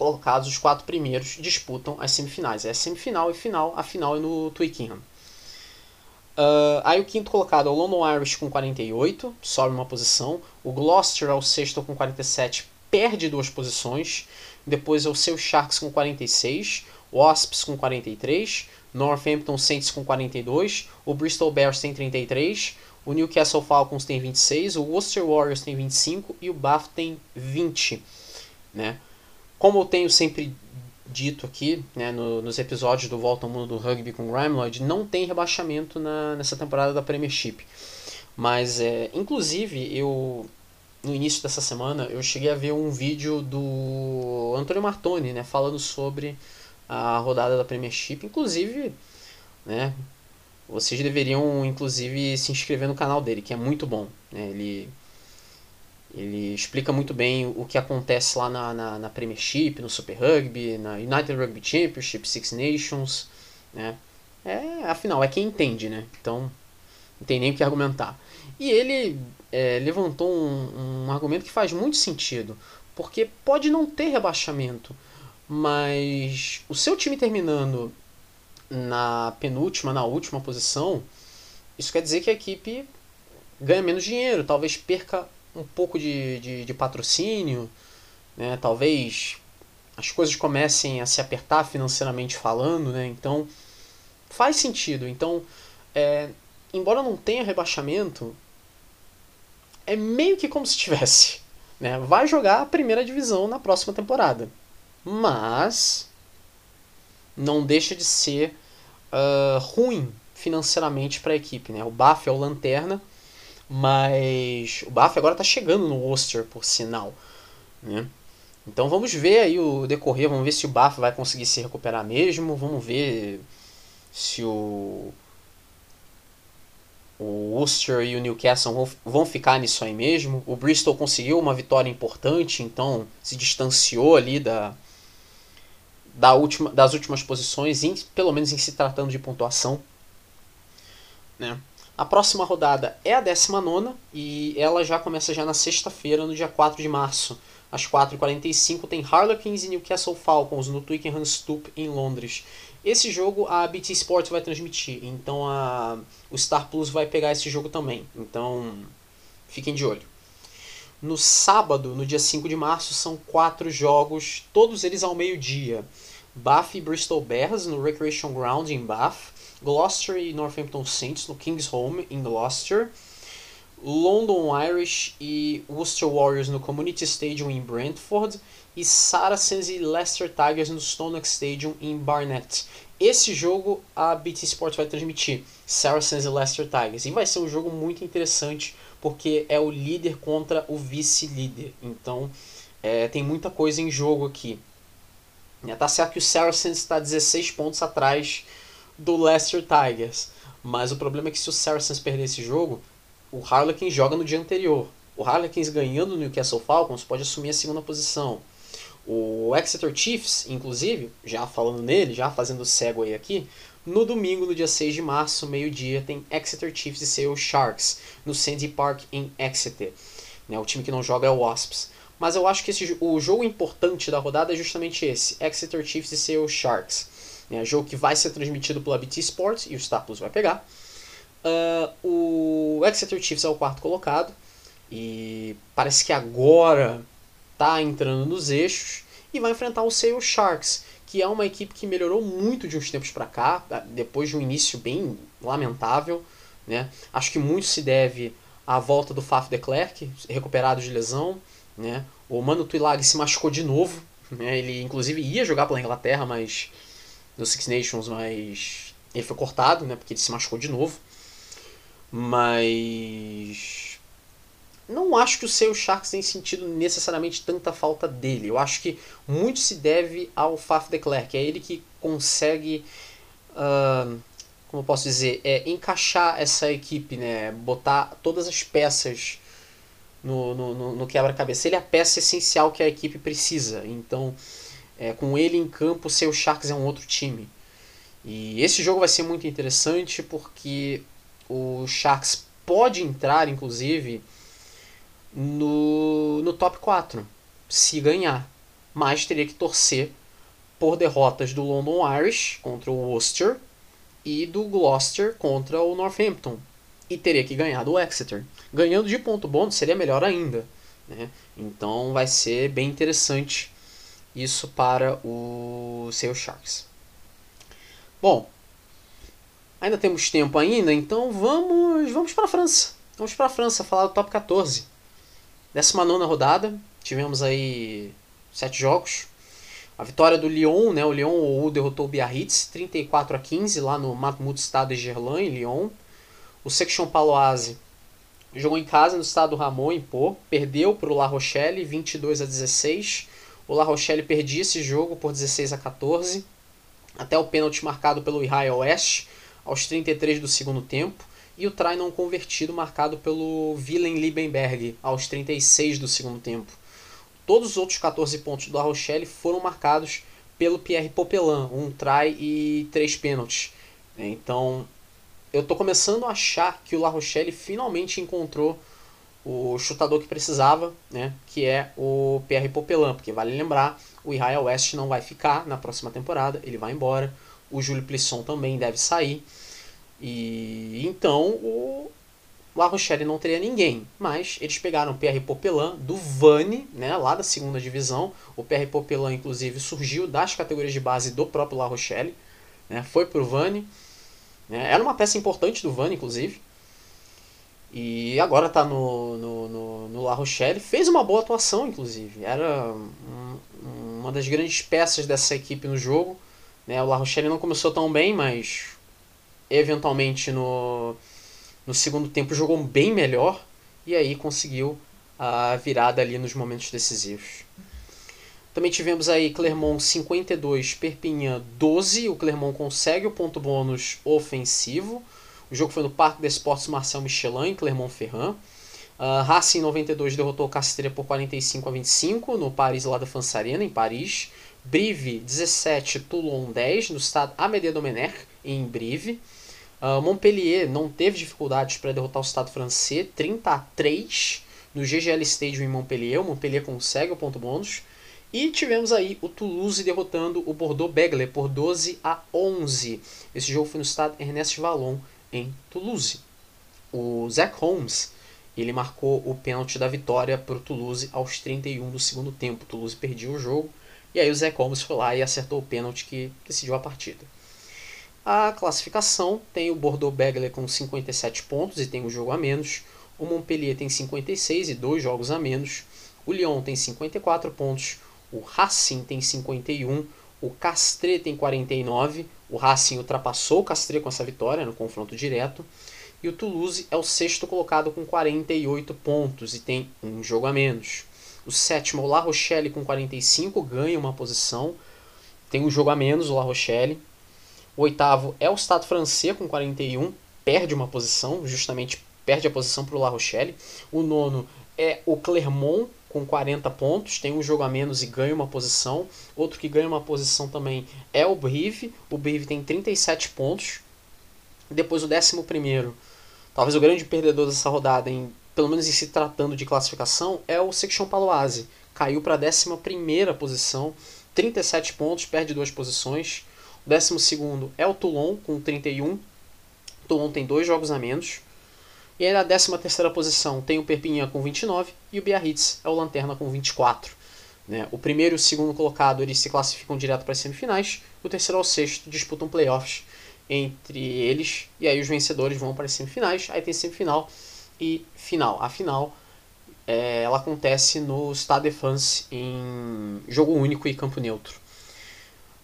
colocados, os quatro primeiros, disputam as semifinais. É semifinal e final, a final é no Twickenham. Uh, aí o quinto colocado é o London Irish com 48, sobe uma posição. O Gloucester é o sexto com 47, perde duas posições. Depois é o seu Sharks com 46. Wasps com 43, Northampton Saints com 42, o Bristol Bears tem 33, o Newcastle Falcons tem 26, o Worcester Warriors tem 25 e o Bath tem 20. Né? Como eu tenho sempre dito aqui né, no, nos episódios do Volta ao Mundo do Rugby com Grimeloid, não tem rebaixamento na, nessa temporada da Premiership. Mas, é, inclusive, eu no início dessa semana eu cheguei a ver um vídeo do Antônio Martoni né, falando sobre a rodada da Premiership. Inclusive, né, vocês deveriam inclusive se inscrever no canal dele, que é muito bom. Né? Ele, ele explica muito bem o que acontece lá na, na, na Premiership, no Super Rugby, na United Rugby Championship, Six Nations. Né? É, afinal, é quem entende, né? Então, não tem nem o que argumentar. E ele é, levantou um, um argumento que faz muito sentido, porque pode não ter rebaixamento, mas o seu time terminando na penúltima, na última posição, isso quer dizer que a equipe ganha menos dinheiro, talvez perca um pouco de, de, de patrocínio, né? talvez as coisas comecem a se apertar financeiramente falando, né? então faz sentido. Então, é, embora não tenha rebaixamento, é meio que como se tivesse. Né? Vai jogar a primeira divisão na próxima temporada. Mas não deixa de ser uh, ruim financeiramente para a equipe. Né? O Baf é o lanterna, mas o Baf agora está chegando no Worcester, por sinal. Né? Então vamos ver aí o decorrer, vamos ver se o Baf vai conseguir se recuperar mesmo, vamos ver se o o Worcester e o Newcastle vão, vão ficar nisso aí mesmo. O Bristol conseguiu uma vitória importante, então se distanciou ali da, da última, das últimas posições, em, pelo menos em se tratando de pontuação. Né? A próxima rodada é a 19 e ela já começa já na sexta-feira, no dia 4 de março. Às 4h45 tem Harlequins e Newcastle Falcons no Twickenham Stoop em Londres. Esse jogo a BT Sports vai transmitir, então a, o Star Plus vai pegar esse jogo também. Então fiquem de olho. No sábado, no dia 5 de março, são quatro jogos, todos eles ao meio-dia. Bath e Bristol Bears no Recreation Ground em Bath. Gloucester e Northampton Saints no King's Home em Gloucester. London Irish e Worcester Warriors no Community Stadium em Brentford e Saracens e Leicester Tigers no Stonex Stadium em Barnet. Esse jogo a BT Sports vai transmitir, Saracens e Leicester Tigers, e vai ser um jogo muito interessante porque é o líder contra o vice-líder. Então é, tem muita coisa em jogo aqui. Tá certo que o Saracens está 16 pontos atrás do Leicester Tigers, mas o problema é que se o Saracens perder esse jogo, o Harlequins joga no dia anterior. O Harlequins ganhando no Newcastle Falcons pode assumir a segunda posição. O Exeter Chiefs, inclusive, já falando nele, já fazendo o segue aqui, no domingo, no dia 6 de março, meio-dia, tem Exeter Chiefs e seu Sharks, no Sandy Park em Exeter. Né, o time que não joga é o Wasps. Mas eu acho que esse, o jogo importante da rodada é justamente esse: Exeter Chiefs e seu Sharks. Né, jogo que vai ser transmitido pela BT Sports e o Star Plus vai pegar. Uh, o Exeter Chiefs é o quarto colocado e parece que agora está entrando nos eixos e vai enfrentar o Sale Sharks, que é uma equipe que melhorou muito de uns tempos para cá, depois de um início bem lamentável. Né? Acho que muito se deve à volta do Faf de Klerk, recuperado de lesão. Né? O Mano Tuilag se machucou de novo. Né? Ele inclusive ia jogar pela Inglaterra, mas no Six Nations, mas ele foi cortado, né? Porque ele se machucou de novo. Mas não acho que o seu Sharks tenha sentido necessariamente tanta falta dele. Eu acho que muito se deve ao Faf de Klerk. É ele que consegue, uh, como eu posso dizer, é, encaixar essa equipe, né? botar todas as peças no, no, no quebra-cabeça. Ele é a peça essencial que a equipe precisa. Então, é, com ele em campo, o seu Sharks é um outro time. E esse jogo vai ser muito interessante porque o Sharks pode entrar, inclusive, no, no top 4, se ganhar. Mas teria que torcer por derrotas do London Irish contra o Worcester e do Gloucester contra o Northampton. E teria que ganhar do Exeter. Ganhando de ponto bônus seria melhor ainda. Né? Então vai ser bem interessante isso para o seu Sharks. Bom, ainda temos tempo ainda, então vamos, vamos para a França. Vamos para a França falar do top 14. 19 rodada, tivemos aí sete jogos. A vitória do Lyon, né? O Lyon ou derrotou o Biarritz 34 a 15 lá no Matmut Stade de Gerland, em Lyon. O Section Paloise jogou em casa no estado do Ramon, em Pô, perdeu para o La Rochelle 22 a 16. O La Rochelle perdia esse jogo por 16 a 14, até o pênalti marcado pelo Israel Oeste aos 33 do segundo tempo e o try não convertido marcado pelo Willem Liebenberg aos 36 do segundo tempo. Todos os outros 14 pontos do La Rochelle foram marcados pelo Pierre Popelin, um try e três pênaltis. Então, eu estou começando a achar que o La Rochelle finalmente encontrou o chutador que precisava, né, que é o Pierre Popelin, porque vale lembrar, o Israel West não vai ficar na próxima temporada, ele vai embora, o Júlio Plisson também deve sair, e então o La Rochelle não teria ninguém, mas eles pegaram o PR Popelin do Vani, né, lá da segunda divisão. O PR Popelin, inclusive, surgiu das categorias de base do próprio La Rochelle, né, foi pro Vani. Né, era uma peça importante do Vani, inclusive. E agora está no, no, no, no, La Rochelle. Fez uma boa atuação, inclusive. Era um, uma das grandes peças dessa equipe no jogo. Né, o La Rochelle não começou tão bem, mas eventualmente no no segundo tempo jogou bem melhor e aí conseguiu a virada ali nos momentos decisivos. Também tivemos aí Clermont 52, Perpignan 12. O Clermont consegue o ponto bônus ofensivo. O jogo foi no Parque des Esportes Marcel Michelin, em Clermont-Ferrand. Uh, Racing 92 derrotou o Castilla por 45 a 25 no Paris La Défense Arena, em Paris. Brive 17, Toulon 10 no estado Amédée Domenech, em Brive. Uh, Montpellier não teve dificuldades para derrotar o Estado francês, 30 a 3 no GGL Stadium em Montpellier. O Montpellier consegue o ponto bônus. E tivemos aí o Toulouse derrotando o Bordeaux-Begley por 12 a 11. Esse jogo foi no estado Ernest Vallon, em Toulouse. O Zach Holmes ele marcou o pênalti da vitória para o Toulouse aos 31 do segundo tempo. Toulouse perdia o jogo e aí o Zach Holmes foi lá e acertou o pênalti que decidiu a partida. A classificação tem o Bordeaux-Begley com 57 pontos e tem um jogo a menos. O Montpellier tem 56 e dois jogos a menos. O Lyon tem 54 pontos. O Racing tem 51. O Castre tem 49. O Racing ultrapassou o Castre com essa vitória no confronto direto. E o Toulouse é o sexto colocado com 48 pontos e tem um jogo a menos. O sétimo, o La Rochelle, com 45, ganha uma posição. Tem um jogo a menos, o La Rochelle. O oitavo é o Estado francês com 41, perde uma posição, justamente perde a posição para o La Rochelle. O nono é o Clermont com 40 pontos, tem um jogo a menos e ganha uma posição. Outro que ganha uma posição também é o Brive. O Brive tem 37 pontos. Depois o décimo primeiro, talvez o grande perdedor dessa rodada, em, pelo menos em se tratando de classificação, é o Section Paloise. Caiu para a décima primeira posição, 37 pontos, perde duas posições. O décimo segundo é o Toulon, com 31. O Toulon tem dois jogos a menos. E aí na décima terceira posição tem o Perpignan com 29 e o Biarritz é o Lanterna com 24. Né? O primeiro e o segundo colocado eles se classificam direto para as semifinais. O terceiro ao sexto disputam playoffs entre eles. E aí os vencedores vão para as semifinais. Aí tem semifinal e final. A final é, ela acontece no Stade de France em jogo único e campo neutro.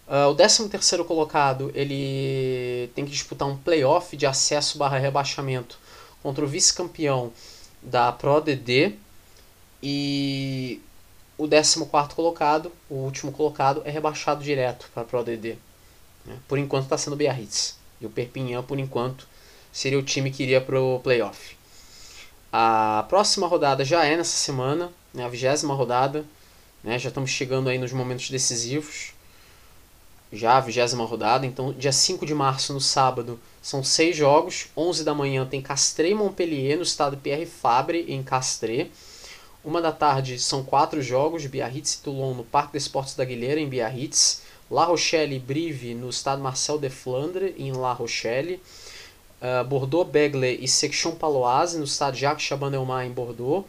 Uh, o 13 terceiro colocado ele tem que disputar um playoff de acesso barra rebaixamento contra o vice-campeão da Pro DD e o 14 quarto colocado, o último colocado, é rebaixado direto para a Pro DD. Né? Por enquanto está sendo Biarritz. E o Perpignan, por enquanto, seria o time que iria para o playoff. A próxima rodada já é nessa semana, né? a vigésima rodada. Né? Já estamos chegando aí nos momentos decisivos já a vigésima rodada. Então, dia 5 de março, no sábado, são seis jogos. 11 da manhã tem Castres e Montpellier, no estado Pierre Fabre, em Castres. Uma da tarde são quatro jogos, Biarritz e Toulon, no Parque des Esportes da Guilherme, em Biarritz. La Rochelle e Brive, no estado Marcel de Flandre, em La Rochelle. Uh, Bordeaux, Begley e Section Paloise, no estado Jacques Chaban-Delmas, em Bordeaux.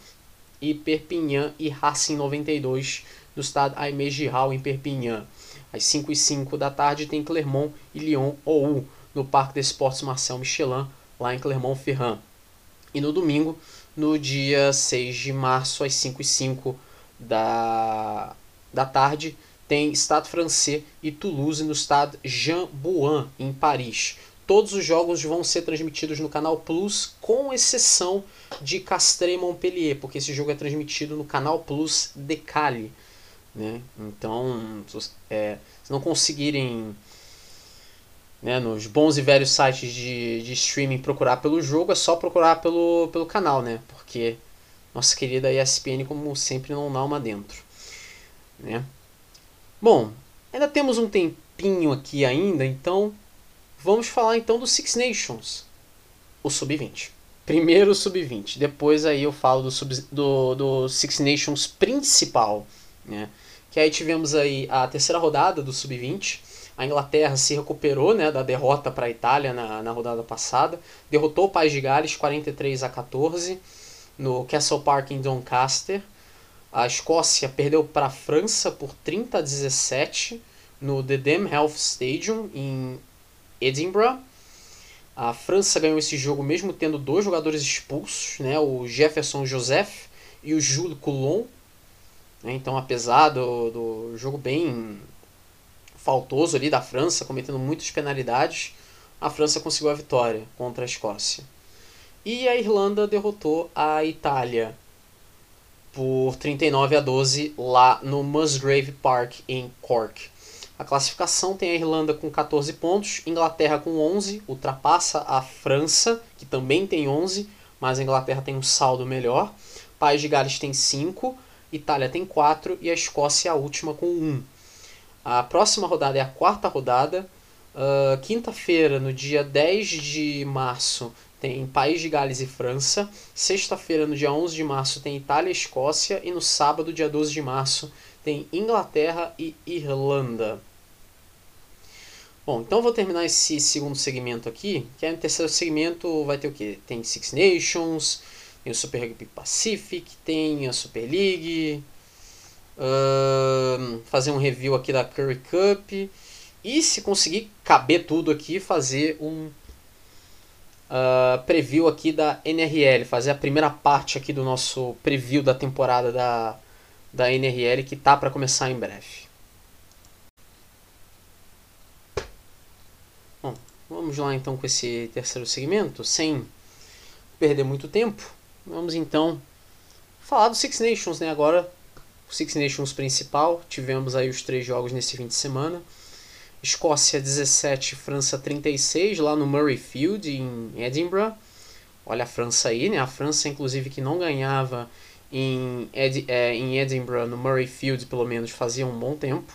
E Perpignan e Racing 92, no estado Aimé Giral, em Perpignan. Às 5 e 5 da tarde tem Clermont e Lyon ou no Parque des Sports Marcel Michelin, lá em Clermont-Ferrand. E no domingo, no dia 6 de março, às 5 e 5 da, da tarde, tem Stade Francês e Toulouse no Stade Jean Bouin, em Paris. Todos os jogos vão ser transmitidos no canal Plus, com exceção de Castres Montpellier, porque esse jogo é transmitido no canal Plus Decali. Né? Então, é, se não conseguirem né, nos bons e velhos sites de, de streaming procurar pelo jogo, é só procurar pelo, pelo canal, né? Porque nossa querida ESPN, como sempre, não dá uma dentro. Né? Bom, ainda temos um tempinho aqui ainda, então Vamos falar então do Six Nations, o Sub-20. Primeiro o Sub-20, depois aí eu falo do, sub, do, do Six Nations principal, né? Que aí tivemos aí a terceira rodada do Sub-20. A Inglaterra se recuperou né, da derrota para a Itália na, na rodada passada. Derrotou o País de Gales 43 a 14 no Castle Park em Doncaster. A Escócia perdeu para a França por 30 a 17 no The Dam Health Stadium em Edinburgh. A França ganhou esse jogo mesmo tendo dois jogadores expulsos, né, o Jefferson Joseph e o Jules Coulon. Né, então, apesar do, do jogo bem faltoso ali da França, cometendo muitas penalidades, a França conseguiu a vitória contra a Escócia. E a Irlanda derrotou a Itália por 39 a 12 lá no Musgrave Park em Cork. A classificação tem a Irlanda com 14 pontos, Inglaterra com 11, ultrapassa a França, que também tem 11, mas a Inglaterra tem um saldo melhor. País de Gales tem 5, Itália tem 4 e a Escócia é a última com 1. A próxima rodada é a quarta rodada. Uh, Quinta-feira, no dia 10 de março, tem País de Gales e França. Sexta-feira, no dia 11 de março, tem Itália e Escócia. E no sábado, dia 12 de março, tem Inglaterra e Irlanda. Bom, então vou terminar esse segundo segmento aqui, que é no terceiro segmento vai ter o que? Tem Six Nations, tem o Super Rugby Pacific, tem a Super League, fazer um review aqui da Curry Cup e se conseguir caber tudo aqui, fazer um uh, preview aqui da NRL, fazer a primeira parte aqui do nosso preview da temporada da, da NRL que tá para começar em breve. Vamos lá então com esse terceiro segmento, sem perder muito tempo. Vamos então falar do Six Nations, né? Agora, o Six Nations principal, tivemos aí os três jogos nesse fim de semana. Escócia 17, França 36, lá no Murrayfield, em Edinburgh. Olha a França aí, né? A França, inclusive, que não ganhava em, Ed, é, em Edinburgh, no Murrayfield, pelo menos, fazia um bom tempo.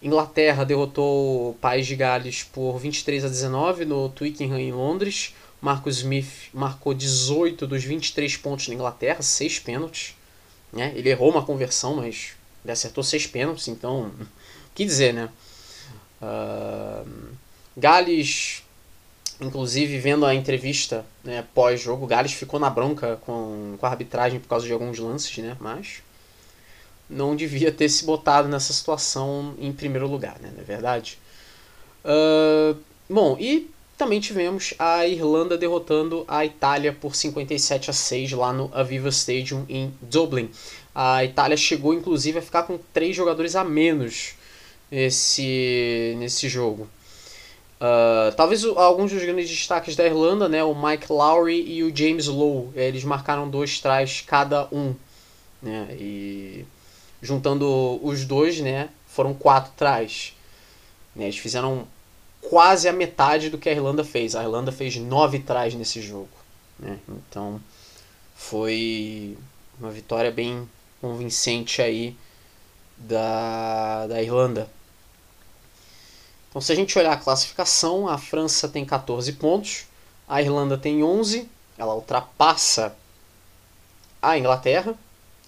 Inglaterra derrotou o País de Gales por 23 a 19 no Twickenham em Londres. Marcus Smith marcou 18 dos 23 pontos na Inglaterra, 6 pênaltis. Né? Ele errou uma conversão, mas ele acertou 6 pênaltis, então, o que dizer, né? Uh, Gales, inclusive, vendo a entrevista né, pós-jogo, Gales ficou na bronca com, com a arbitragem por causa de alguns lances, né? Mas não devia ter se botado nessa situação em primeiro lugar, né? Não é verdade? Uh, bom, e também tivemos a Irlanda derrotando a Itália por 57 a 6 lá no Aviva Stadium em Dublin. A Itália chegou inclusive a ficar com três jogadores a menos nesse, nesse jogo. Uh, talvez alguns dos grandes destaques da Irlanda, né, o Mike Lowry e o James Lowe, eles marcaram dois trás cada um. Né, e juntando os dois, né, foram quatro trás. Né, eles fizeram quase a metade do que a Irlanda fez. A Irlanda fez nove trás nesse jogo. Né? Então foi uma vitória bem convincente aí da, da Irlanda. Então, se a gente olhar a classificação, a França tem 14 pontos, a Irlanda tem 11, ela ultrapassa a Inglaterra,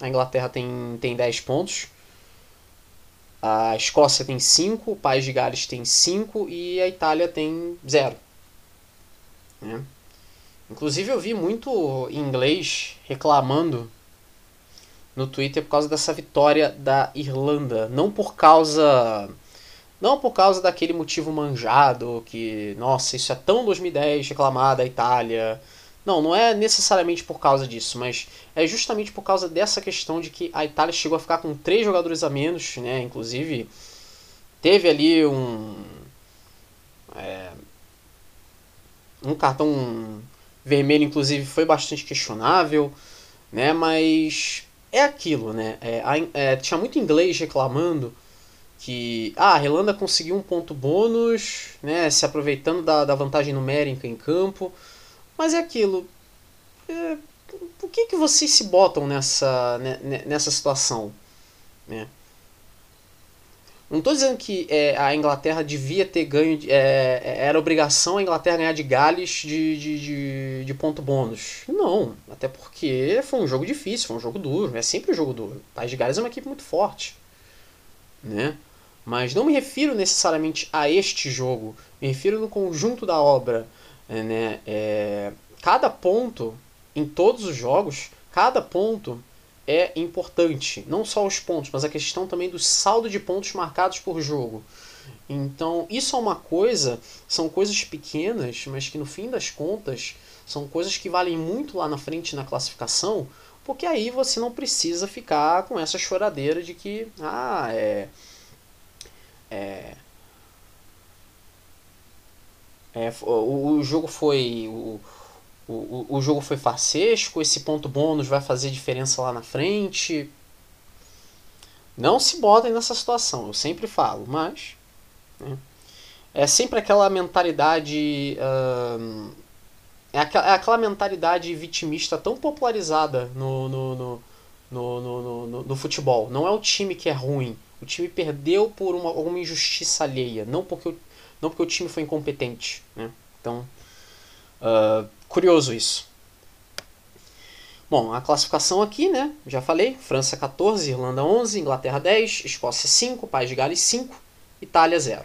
a Inglaterra tem, tem 10 pontos. A Escócia tem 5, o País de Gales tem 5 e a Itália tem 0. Né? Inclusive eu vi muito inglês reclamando no Twitter por causa dessa vitória da Irlanda, não por causa não por causa daquele motivo manjado que, nossa, isso é tão 2010 reclamar da Itália. Não, não é necessariamente por causa disso, mas é justamente por causa dessa questão de que a Itália chegou a ficar com três jogadores a menos, né? Inclusive teve ali um é, um cartão vermelho, inclusive, foi bastante questionável, né? Mas é aquilo, né? É, é, tinha muito inglês reclamando que ah, a Irlanda conseguiu um ponto bônus, né? Se aproveitando da, da vantagem numérica em campo, mas é aquilo. É, por que, que vocês se botam nessa, né, nessa situação, né? Não estou dizendo que é, a Inglaterra devia ter ganho. É, é, era obrigação a Inglaterra ganhar de Gales de, de, de, de, ponto bônus. Não, até porque foi um jogo difícil, foi um jogo duro. É sempre um jogo duro. País de Gales é uma equipe muito forte. Né? Mas não me refiro necessariamente a este jogo, me refiro no conjunto da obra. É, né? É, cada ponto, em todos os jogos, cada ponto é importante. Não só os pontos, mas a questão também do saldo de pontos marcados por jogo. Então, isso é uma coisa, são coisas pequenas, mas que no fim das contas são coisas que valem muito lá na frente na classificação, porque aí você não precisa ficar com essa choradeira de que, ah, é. É. é o, o jogo foi. O, o, o, jogo foi farsesco, esse ponto bônus vai fazer diferença lá na frente. Não se botem nessa situação, eu sempre falo, mas. Né, é sempre aquela mentalidade. Uh, é, aquela, é aquela mentalidade vitimista tão popularizada no, no, no, no, no, no, no futebol. Não é o time que é ruim. O time perdeu por uma, alguma injustiça alheia, não porque, o, não porque o time foi incompetente. Né? Então, uh, Curioso isso. Bom, a classificação aqui, né? Já falei: França 14, Irlanda 11, Inglaterra 10, Escócia 5, País de Gales 5, Itália 0.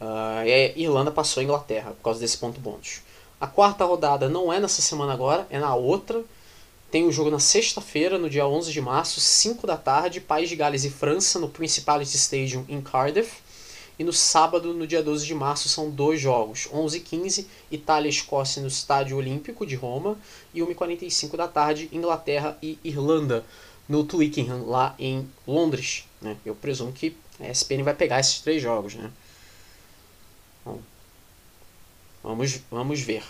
Uh, e Irlanda passou a Inglaterra por causa desse ponto bônus. A quarta rodada não é nessa semana agora, é na outra. Tem o um jogo na sexta-feira, no dia 11 de março, 5 da tarde, País de Gales e França no Principality Stadium em Cardiff. E no sábado, no dia 12 de março, são dois jogos. 11 h 15 Itália e Escócia no Estádio Olímpico de Roma. E 1h45 da tarde, Inglaterra e Irlanda no Twickenham, lá em Londres. Né? Eu presumo que a ESPN vai pegar esses três jogos. Né? Bom, vamos, vamos ver.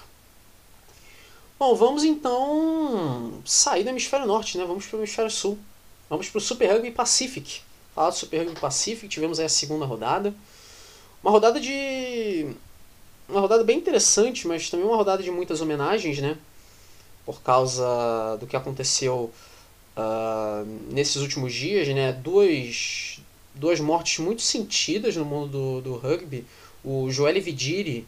Bom, vamos então sair do hemisfério norte, né? Vamos para o hemisfério sul. Vamos para o Super Rugby Pacific. Falar do Super Rugby Pacific, tivemos aí a segunda rodada. Uma rodada de. Uma rodada bem interessante, mas também uma rodada de muitas homenagens, né? Por causa do que aconteceu uh, nesses últimos dias, né? Duas, duas mortes muito sentidas no mundo do, do rugby. O Joel Vidiri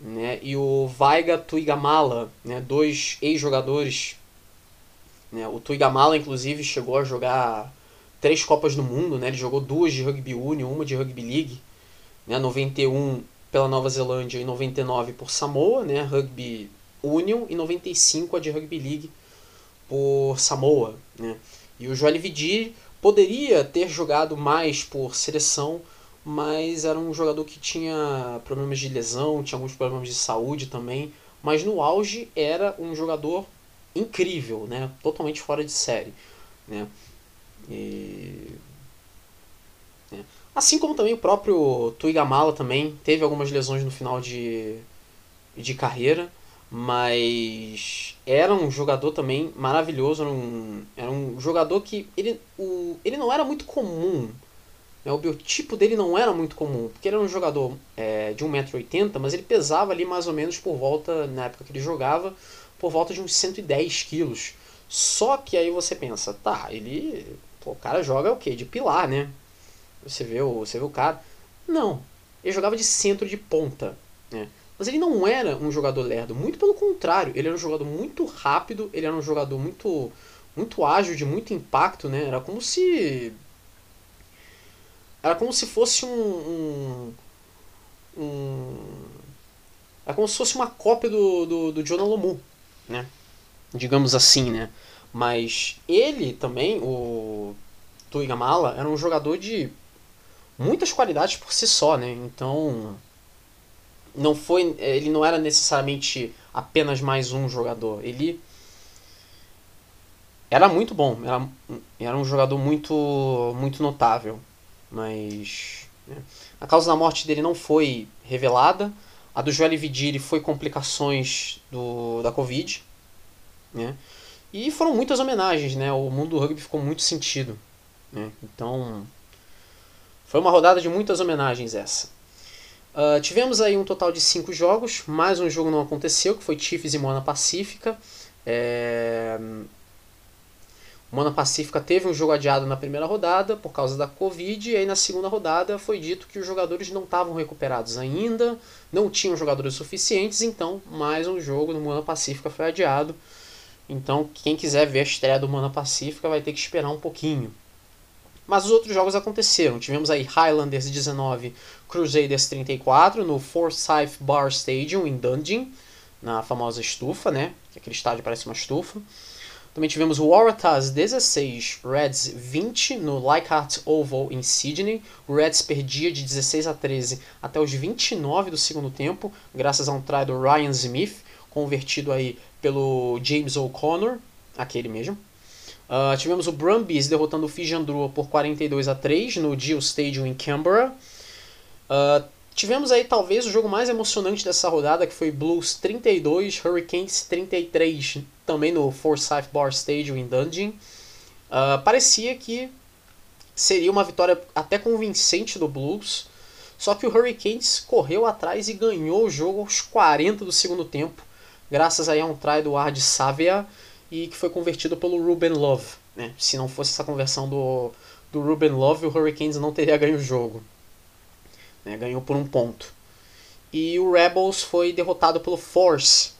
né? e o Vaiga Tuigamala, né? dois ex-jogadores. Né? O Tuigamala, inclusive, chegou a jogar três Copas do Mundo, né? ele jogou duas de Rugby Union, uma de Rugby League né, 91 pela Nova Zelândia e 99 por Samoa, né, Rugby Union, e 95 a de Rugby League por Samoa. Né. E o Joel Vidiri poderia ter jogado mais por seleção, mas era um jogador que tinha problemas de lesão, tinha alguns problemas de saúde também, mas no auge era um jogador incrível, né, totalmente fora de série. Né. E Assim como também o próprio Tuigamala também teve algumas lesões no final de, de carreira, mas era um jogador também maravilhoso, era um, era um jogador que ele, o, ele não era muito comum, né? o biotipo dele não era muito comum, porque ele era um jogador é, de 1,80m, mas ele pesava ali mais ou menos por volta, na época que ele jogava, por volta de uns 110 quilos. Só que aí você pensa, tá, ele. Pô, o cara joga o quê? De pilar, né? Você vê o, você vê o cara. Não. Ele jogava de centro de ponta. Né? Mas ele não era um jogador lerdo. Muito pelo contrário. Ele era um jogador muito rápido. Ele era um jogador muito, muito ágil, de muito impacto. Né? Era como se. Era como se fosse um. um, um era como se fosse uma cópia do, do, do Jonah Lomu. Né? Digamos assim, né? Mas ele também, o Tuigamala, era um jogador de muitas qualidades por si só, né? Então não foi, ele não era necessariamente apenas mais um jogador. Ele era muito bom, era, era um jogador muito muito notável, mas né? a causa da morte dele não foi revelada. A do Joel Vidiri foi complicações do, da Covid, né? E foram muitas homenagens, né? O mundo do rugby ficou muito sentido, né? Então foi uma rodada de muitas homenagens essa. Uh, tivemos aí um total de cinco jogos, mais um jogo não aconteceu, que foi Chiefs e Mona Pacífica. É... Mona Pacífica teve um jogo adiado na primeira rodada por causa da Covid, e aí na segunda rodada foi dito que os jogadores não estavam recuperados ainda, não tinham jogadores suficientes, então mais um jogo no Mona Pacífica foi adiado. Então quem quiser ver a estreia do Mona Pacífica vai ter que esperar um pouquinho. Mas os outros jogos aconteceram. Tivemos aí Highlanders 19, Crusaders 34 no Forsyth Bar Stadium em Dundee, na famosa estufa, né? Que aquele estádio parece uma estufa. Também tivemos Waratahs 16, Reds 20 no Leichhardt Oval em Sydney. O Reds perdia de 16 a 13 até os 29 do segundo tempo, graças a um try do Ryan Smith, convertido aí pelo James O'Connor, aquele mesmo. Uh, tivemos o Brumbies derrotando o Fijandrua por 42 a 3 no Geo Stadium em Canberra. Uh, tivemos aí talvez o jogo mais emocionante dessa rodada, que foi Blues 32, Hurricanes 33, também no Forsyth Bar Stadium em Dundee. Uh, parecia que seria uma vitória até convincente do Blues, só que o Hurricanes correu atrás e ganhou o jogo aos 40 do segundo tempo, graças aí a um try do Ard Savia e que foi convertido pelo Ruben Love. Né? Se não fosse essa conversão do, do Ruben Love, o Hurricanes não teria ganho o jogo. Né? Ganhou por um ponto. E o Rebels foi derrotado pelo Force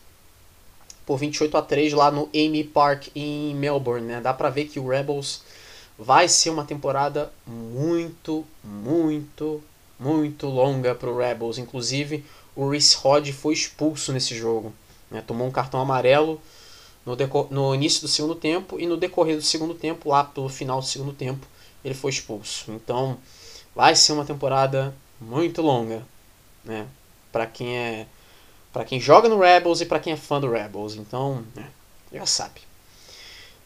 por 28 a 3 lá no Amy Park em Melbourne. Né? Dá pra ver que o Rebels vai ser uma temporada muito, muito, muito longa pro Rebels. Inclusive, o Rhys Rod foi expulso nesse jogo. Né? Tomou um cartão amarelo no, no início do segundo tempo e no decorrer do segundo tempo, lá pelo final do segundo tempo, ele foi expulso. Então, vai ser uma temporada muito longa, né? Para quem é para quem joga no Rebels e para quem é fã do Rebels. Então, né, já sabe.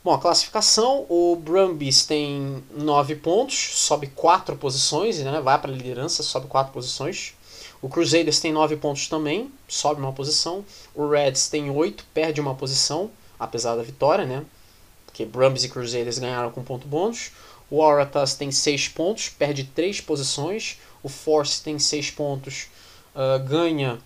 Bom, a classificação, o Brumbies tem 9 pontos, sobe 4 posições, né? Vai para a liderança, sobe 4 posições. O Crusaders tem 9 pontos também, sobe uma posição. O Reds tem 8, perde uma posição apesar da vitória, né? Porque Brumbies e Crusaders ganharam com ponto bônus. O Waratahs tem 6 pontos, perde 3 posições. O Force tem 6 pontos, uh, ganha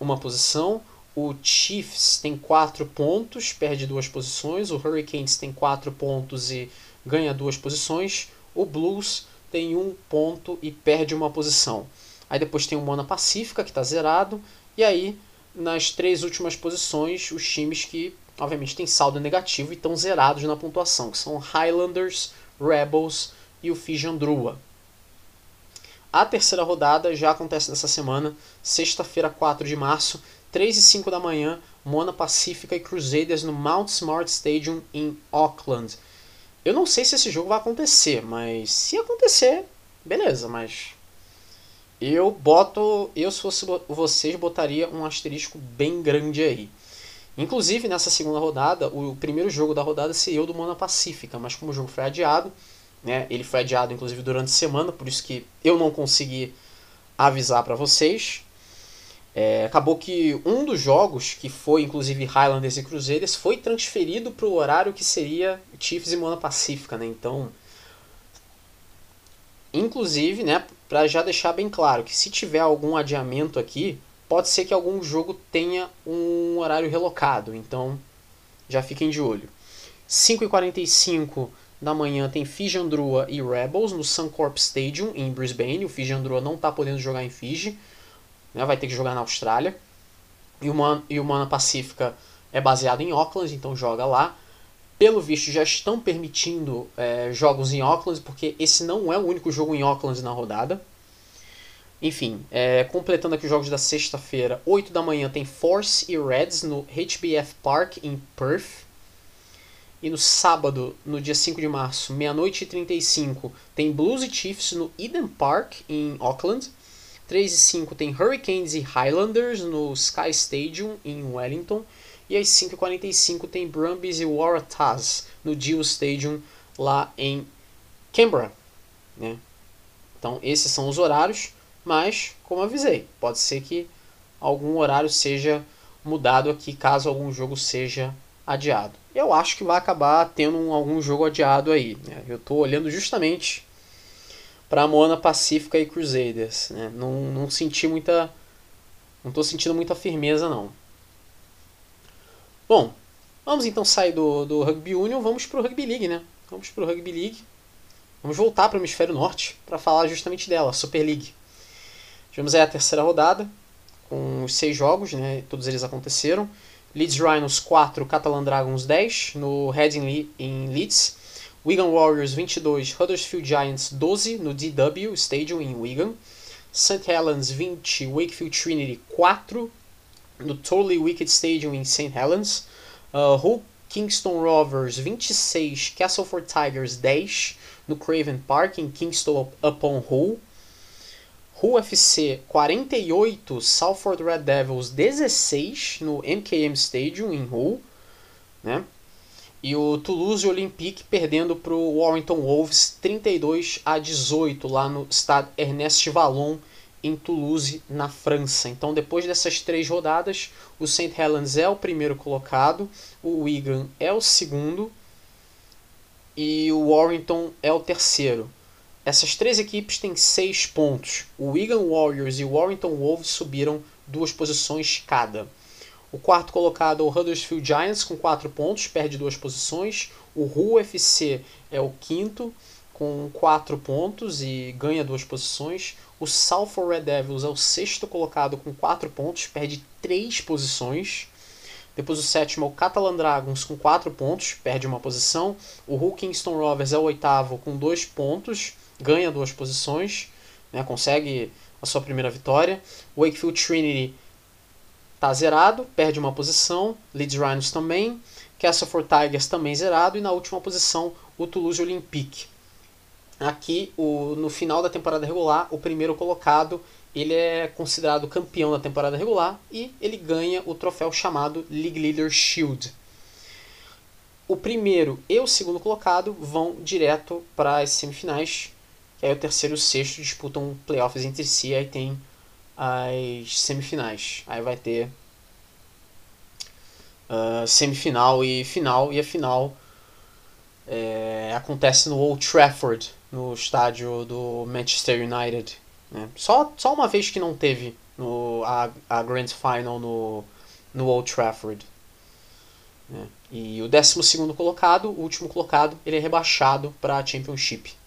uma posição. O Chiefs tem 4 pontos, perde 2 posições. O Hurricanes tem 4 pontos e ganha 2 posições. O Blues tem 1 ponto e perde uma posição. Aí depois tem o Mona Pacífica, que está zerado. E aí, nas três últimas posições, os times que obviamente tem saldo negativo e estão zerados na pontuação, que são Highlanders, Rebels e o Fijandrua. A terceira rodada já acontece nessa semana, sexta-feira, 4 de março, 3 e 5 da manhã, Mona Pacífica e Crusaders no Mount Smart Stadium em Auckland. Eu não sei se esse jogo vai acontecer, mas se acontecer, beleza, mas eu boto, eu se fosse vocês botaria um asterisco bem grande aí. Inclusive, nessa segunda rodada, o primeiro jogo da rodada seria o do Mona Pacífica, mas como o jogo foi adiado, né, ele foi adiado inclusive durante a semana, por isso que eu não consegui avisar para vocês. É, acabou que um dos jogos, que foi inclusive Highlanders e Cruzeiros, foi transferido para o horário que seria Chiefs e Mona Pacífica, né? Então, inclusive, né, para já deixar bem claro que se tiver algum adiamento aqui, pode ser que algum jogo tenha um horário relocado, então já fiquem de olho. 5h45 da manhã tem Fijandrua e Rebels no Suncorp Stadium em Brisbane. O Fijandrua não está podendo jogar em Fiji, né, vai ter que jogar na Austrália. E o, Man e o Mana Pacífica é baseado em Auckland, então joga lá. Pelo visto, já estão permitindo é, jogos em Auckland, porque esse não é o único jogo em Auckland na rodada. Enfim, é, completando aqui os jogos da sexta-feira, 8 da manhã tem Force e Reds no HBF Park em Perth. E no sábado, no dia 5 de março, meia-noite e 35, tem Blues e Chiefs no Eden Park, em Auckland. 3 e 5 tem Hurricanes e Highlanders no Sky Stadium, em Wellington. E às 5h45 tem Brumbies e Waratahs no Deal Stadium, lá em Canberra. Né? Então, esses são os horários, mas, como avisei, pode ser que algum horário seja mudado aqui caso algum jogo seja adiado. Eu acho que vai acabar tendo um, algum jogo adiado aí. Né? Eu estou olhando justamente para a Moana Pacífica e Crusaders. Né? Não, não senti muita. Não estou sentindo muita firmeza não. Bom, vamos então sair do, do Rugby Union, vamos para o Rugby League, né? Vamos para o Rugby League. Vamos voltar para o Hemisfério Norte para falar justamente dela, Super League. Tivemos aí a terceira rodada, com os seis jogos, né? Todos eles aconteceram. Leeds Rhinos 4, Catalan Dragons 10 no Headingley em Leeds. Wigan Warriors 22, Huddersfield Giants 12 no DW Stadium em Wigan. St. Helens 20, Wakefield Trinity 4 no Totally Wicked Stadium em St. Helens. Uh, Hull Kingston Rovers 26, Castleford Tigers 10 no Craven Park em Kingston upon Hull. Hull FC 48, Salford Red Devils 16 no MKM Stadium em Hull, né? E o Toulouse Olympique perdendo para o Warrington Wolves 32 a 18 lá no Stade Ernest Vallon em Toulouse, na França. Então, depois dessas três rodadas, o St. Helens é o primeiro colocado, o Wigan é o segundo e o Warrington é o terceiro. Essas três equipes têm seis pontos. O Wigan Warriors e o Warrington Wolves subiram duas posições cada. O quarto colocado é o Huddersfield Giants com quatro pontos, perde duas posições. O Hull FC é o quinto com quatro pontos e ganha duas posições. O Salford Red Devils é o sexto colocado com quatro pontos, perde três posições. Depois o sétimo é o Catalan Dragons com quatro pontos, perde uma posição. O Hull Kingston Rovers é o oitavo com dois pontos, ganha duas posições, né, consegue a sua primeira vitória. Wakefield Trinity está zerado, perde uma posição. Leeds Rhinos também. Castleford Tigers também zerado. E na última posição, o Toulouse Olympique. Aqui, o, no final da temporada regular, o primeiro colocado ele é considerado campeão da temporada regular e ele ganha o troféu chamado League Leader Shield. O primeiro e o segundo colocado vão direto para as semifinais e aí o terceiro e o sexto disputam playoffs entre si, aí tem as semifinais. Aí vai ter uh, semifinal e final, e a final é, acontece no Old Trafford, no estádio do Manchester United. Né? Só, só uma vez que não teve no, a, a Grand Final no, no Old Trafford. Né? E o 12 colocado, o último colocado, ele é rebaixado para a Championship.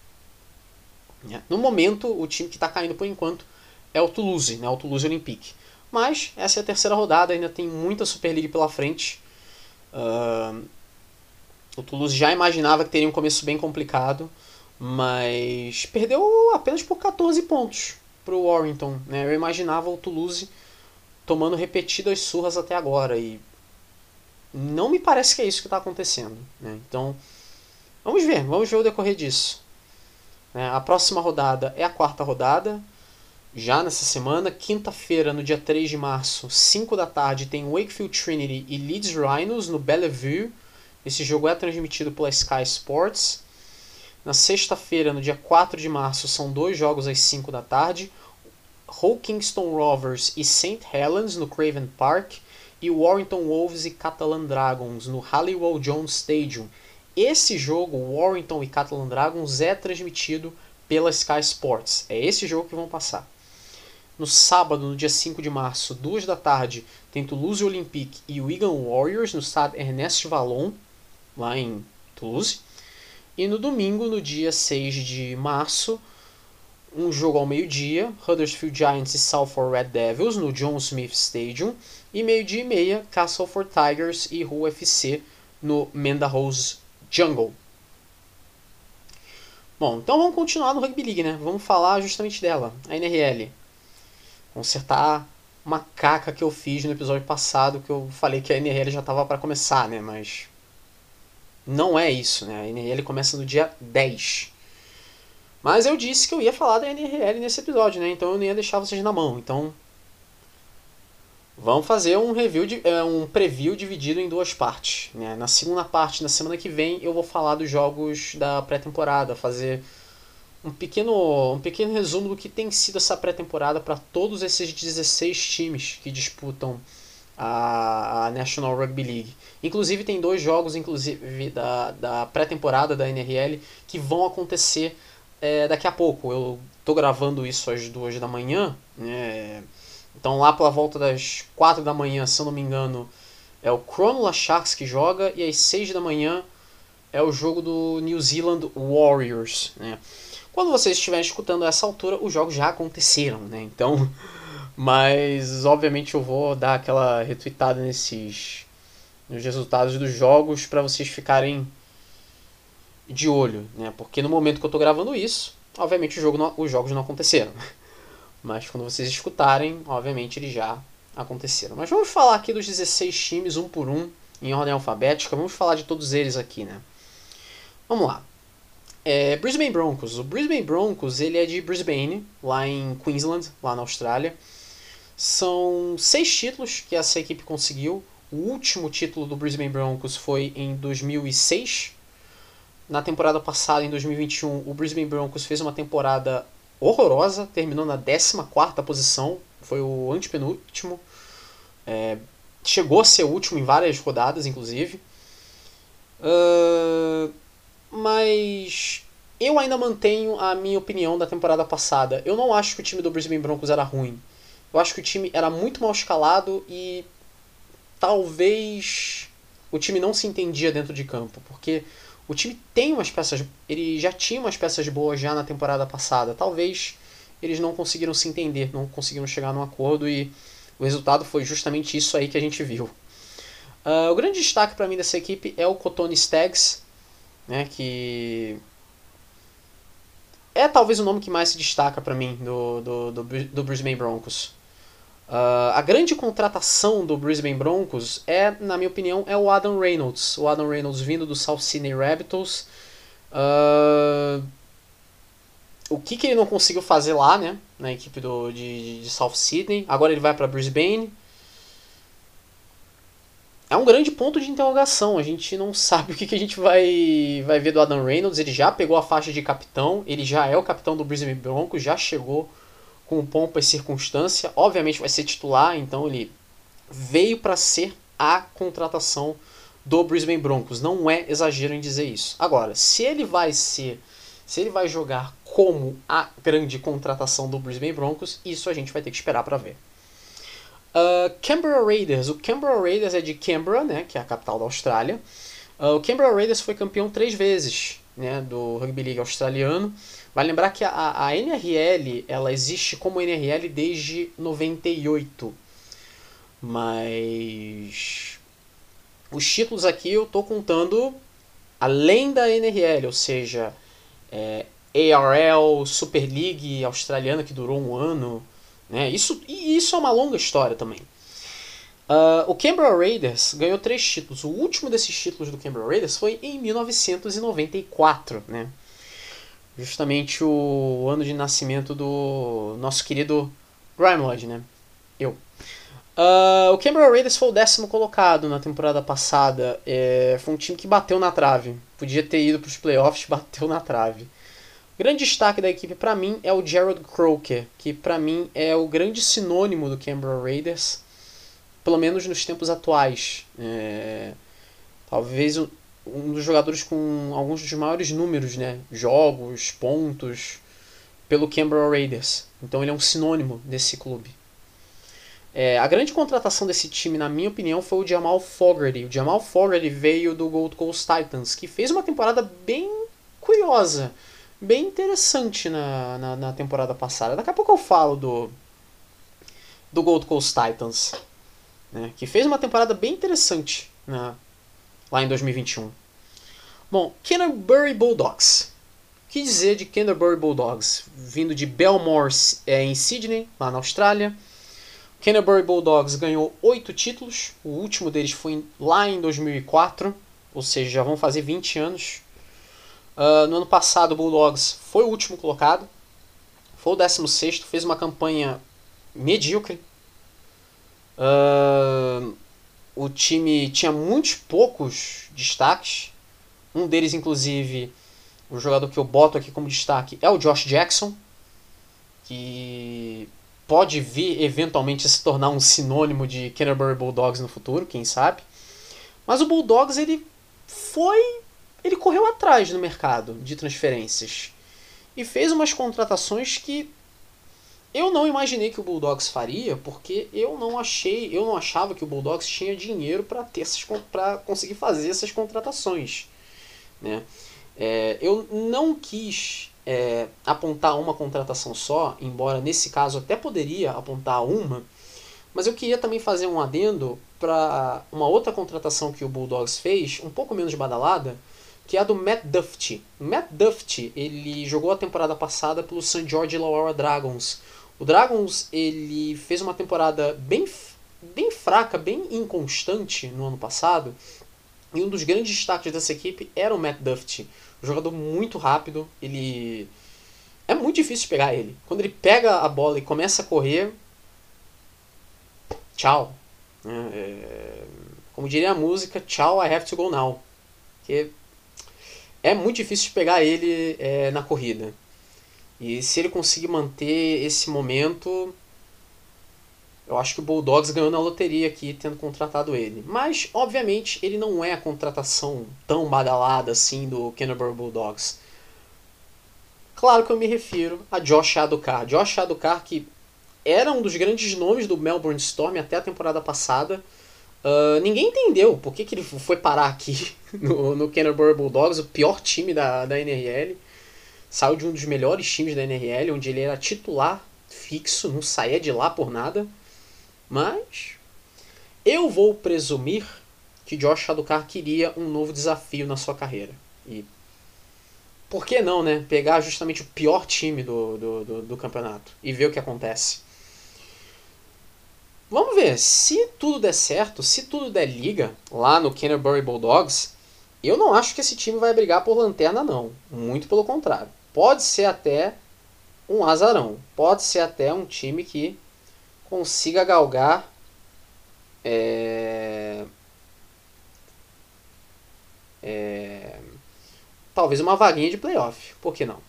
Né? No momento, o time que está caindo por enquanto é o Toulouse, né? o Toulouse Olympique. Mas essa é a terceira rodada, ainda tem muita Super League pela frente. Uh, o Toulouse já imaginava que teria um começo bem complicado, mas perdeu apenas por 14 pontos para o Warrington. Né? Eu imaginava o Toulouse tomando repetidas surras até agora e não me parece que é isso que está acontecendo. Né? Então, vamos ver, vamos ver o decorrer disso. Né? A próxima rodada é a quarta rodada, já nessa semana. Quinta-feira, no dia 3 de março, 5 da tarde, tem Wakefield Trinity e Leeds Rhinos no Bellevue. Esse jogo é transmitido pela Sky Sports. Na sexta-feira, no dia 4 de março, são dois jogos às 5 da tarde. Hull Rovers e St. Helens no Craven Park. E Warrington Wolves e Catalan Dragons no Halliwell Jones Stadium. Esse jogo, Warrington e Catalan Dragons, é transmitido pela Sky Sports. É esse jogo que vão passar. No sábado, no dia 5 de março, 2 da tarde, tem Toulouse Olympique e Wigan Warriors no estado Ernest Vallon, lá em Toulouse. E no domingo, no dia 6 de março, um jogo ao meio-dia, Huddersfield Giants e Salford Red Devils no John Smith Stadium. E meio-dia e meia, Castleford Tigers e Hull FC no Rose Jungle. Bom, então vamos continuar no Rugby League, né? Vamos falar justamente dela, a NRL. Consertar uma caca que eu fiz no episódio passado, que eu falei que a NRL já estava para começar, né? Mas Não é isso, né? A NRL começa no dia 10. Mas eu disse que eu ia falar da NRL nesse episódio, né? Então eu não ia deixar vocês na mão. Então vamos fazer um review de, é, um preview dividido em duas partes. Né? Na segunda parte, na semana que vem, eu vou falar dos jogos da pré-temporada, fazer um pequeno, um pequeno resumo do que tem sido essa pré-temporada para todos esses 16 times que disputam a, a, National Rugby League. Inclusive tem dois jogos inclusive da, da pré-temporada da NRL que vão acontecer é, daqui a pouco. Eu tô gravando isso às duas da manhã, né? Então lá pela volta das quatro da manhã, se eu não me engano, é o Cronulla Sharks que joga e às seis da manhã é o jogo do New Zealand Warriors, né? Quando vocês estiverem escutando essa altura, os jogos já aconteceram, né? Então, mas obviamente eu vou dar aquela retweetada nesses nos resultados dos jogos para vocês ficarem de olho, né? Porque no momento que eu estou gravando isso, obviamente jogo não, os jogos não aconteceram. Mas quando vocês escutarem, obviamente eles já aconteceram. Mas vamos falar aqui dos 16 times, um por um, em ordem alfabética. Vamos falar de todos eles aqui, né? Vamos lá. É, Brisbane Broncos. O Brisbane Broncos ele é de Brisbane, lá em Queensland, lá na Austrália. São seis títulos que essa equipe conseguiu. O último título do Brisbane Broncos foi em 2006, na temporada passada, em 2021, o Brisbane Broncos fez uma temporada horrorosa, terminou na 14 posição, foi o antepenúltimo. É, chegou a ser o último em várias rodadas, inclusive. Uh, mas eu ainda mantenho a minha opinião da temporada passada. Eu não acho que o time do Brisbane Broncos era ruim. Eu acho que o time era muito mal escalado e talvez o time não se entendia dentro de campo, porque o time tem umas peças. Ele já tinha umas peças boas já na temporada passada. Talvez eles não conseguiram se entender, não conseguiram chegar num acordo e o resultado foi justamente isso aí que a gente viu. Uh, o grande destaque para mim dessa equipe é o Cotone Stags, né, que é talvez o nome que mais se destaca para mim do, do, do, do Brisbane Broncos. Uh, a grande contratação do Brisbane Broncos é, na minha opinião, é o Adam Reynolds. O Adam Reynolds vindo do South Sydney Rabbitohs. Uh, o que, que ele não conseguiu fazer lá, né? Na equipe do, de, de South Sydney. Agora ele vai para Brisbane. É um grande ponto de interrogação. A gente não sabe o que, que a gente vai, vai ver do Adam Reynolds. Ele já pegou a faixa de capitão. Ele já é o capitão do Brisbane Broncos. Já chegou com pompa e circunstância. Obviamente vai ser titular, então ele veio para ser a contratação do Brisbane Broncos. Não é exagero em dizer isso. Agora, se ele vai ser, se ele vai jogar como a grande contratação do Brisbane Broncos, isso a gente vai ter que esperar para ver. Uh, Canberra Raiders. O Canberra Raiders é de Canberra, né, que é a capital da Austrália. Uh, o Canberra Raiders foi campeão três vezes né, do Rugby League australiano. Vale lembrar que a, a NRL ela existe como NRL desde 98. Mas os títulos aqui eu estou contando além da NRL, ou seja, é, ARL, Super League australiana que durou um ano. Né? Isso, e isso é uma longa história também. Uh, o Canberra Raiders ganhou três títulos. O último desses títulos do Canberra Raiders foi em 1994. Né? Justamente o ano de nascimento do nosso querido Grimelod, né? Eu. Uh, o Canberra Raiders foi o décimo colocado na temporada passada. É, foi um time que bateu na trave. Podia ter ido para os playoffs, bateu na trave. O grande destaque da equipe para mim é o Gerald Croker, que para mim é o grande sinônimo do Canberra Raiders, pelo menos nos tempos atuais. É, talvez um dos jogadores com alguns dos maiores números, né? Jogos, pontos, pelo Canberra Raiders. Então ele é um sinônimo desse clube. É, a grande contratação desse time, na minha opinião, foi o Jamal Fogarty. O Jamal Fogarty veio do Gold Coast Titans, que fez uma temporada bem curiosa, bem interessante na, na, na temporada passada. Daqui a pouco eu falo do, do Gold Coast Titans, né, que fez uma temporada bem interessante na, lá em 2021. Bom, Canterbury Bulldogs. O que dizer de Canterbury Bulldogs? Vindo de Belmore é, em Sydney, lá na Austrália. Canterbury Bulldogs ganhou oito títulos. O último deles foi lá em 2004. ou seja, já vão fazer 20 anos. Uh, no ano passado, o Bulldogs foi o último colocado, foi o 16, fez uma campanha medíocre. Uh, o time tinha muitos poucos destaques. Um deles, inclusive, o jogador que eu boto aqui como destaque é o Josh Jackson, que pode vir eventualmente se tornar um sinônimo de Canterbury Bulldogs no futuro, quem sabe. Mas o Bulldogs ele foi, ele correu atrás no mercado de transferências e fez umas contratações que eu não imaginei que o Bulldogs faria, porque eu não achei, eu não achava que o Bulldogs tinha dinheiro para ter para conseguir fazer essas contratações, né? É, eu não quis é, apontar uma contratação só, embora nesse caso até poderia apontar uma, mas eu queria também fazer um adendo para uma outra contratação que o Bulldogs fez, um pouco menos badalada, que é a do Matt Duffy. Matt Duffy, ele jogou a temporada passada pelo St. George Illawarra Dragons. O Dragons, ele fez uma temporada bem, bem fraca, bem inconstante no ano passado, e um dos grandes destaques dessa equipe era o Matt Duffy. Um jogador muito rápido, ele. É muito difícil pegar ele. Quando ele pega a bola e começa a correr. Tchau. É, é, como diria a música, tchau, I have to go now. Que é muito difícil pegar ele é, na corrida. E se ele conseguir manter esse momento, eu acho que o Bulldogs ganhou na loteria aqui, tendo contratado ele. Mas, obviamente, ele não é a contratação tão badalada assim do Canterbury Bulldogs. Claro que eu me refiro a Josh Adokar. Josh Adokar, que era um dos grandes nomes do Melbourne Storm até a temporada passada. Uh, ninguém entendeu por que, que ele foi parar aqui no, no Canterbury Bulldogs, o pior time da, da NRL. Saiu de um dos melhores times da NRL, onde ele era titular fixo, não saía de lá por nada. Mas eu vou presumir que Josh Adokar queria um novo desafio na sua carreira. E por que não, né? Pegar justamente o pior time do, do, do, do campeonato e ver o que acontece. Vamos ver, se tudo der certo, se tudo der liga lá no Canterbury Bulldogs, eu não acho que esse time vai brigar por lanterna, não. Muito pelo contrário. Pode ser até um azarão. Pode ser até um time que consiga galgar é, é, talvez uma vaguinha de playoff. Por que não?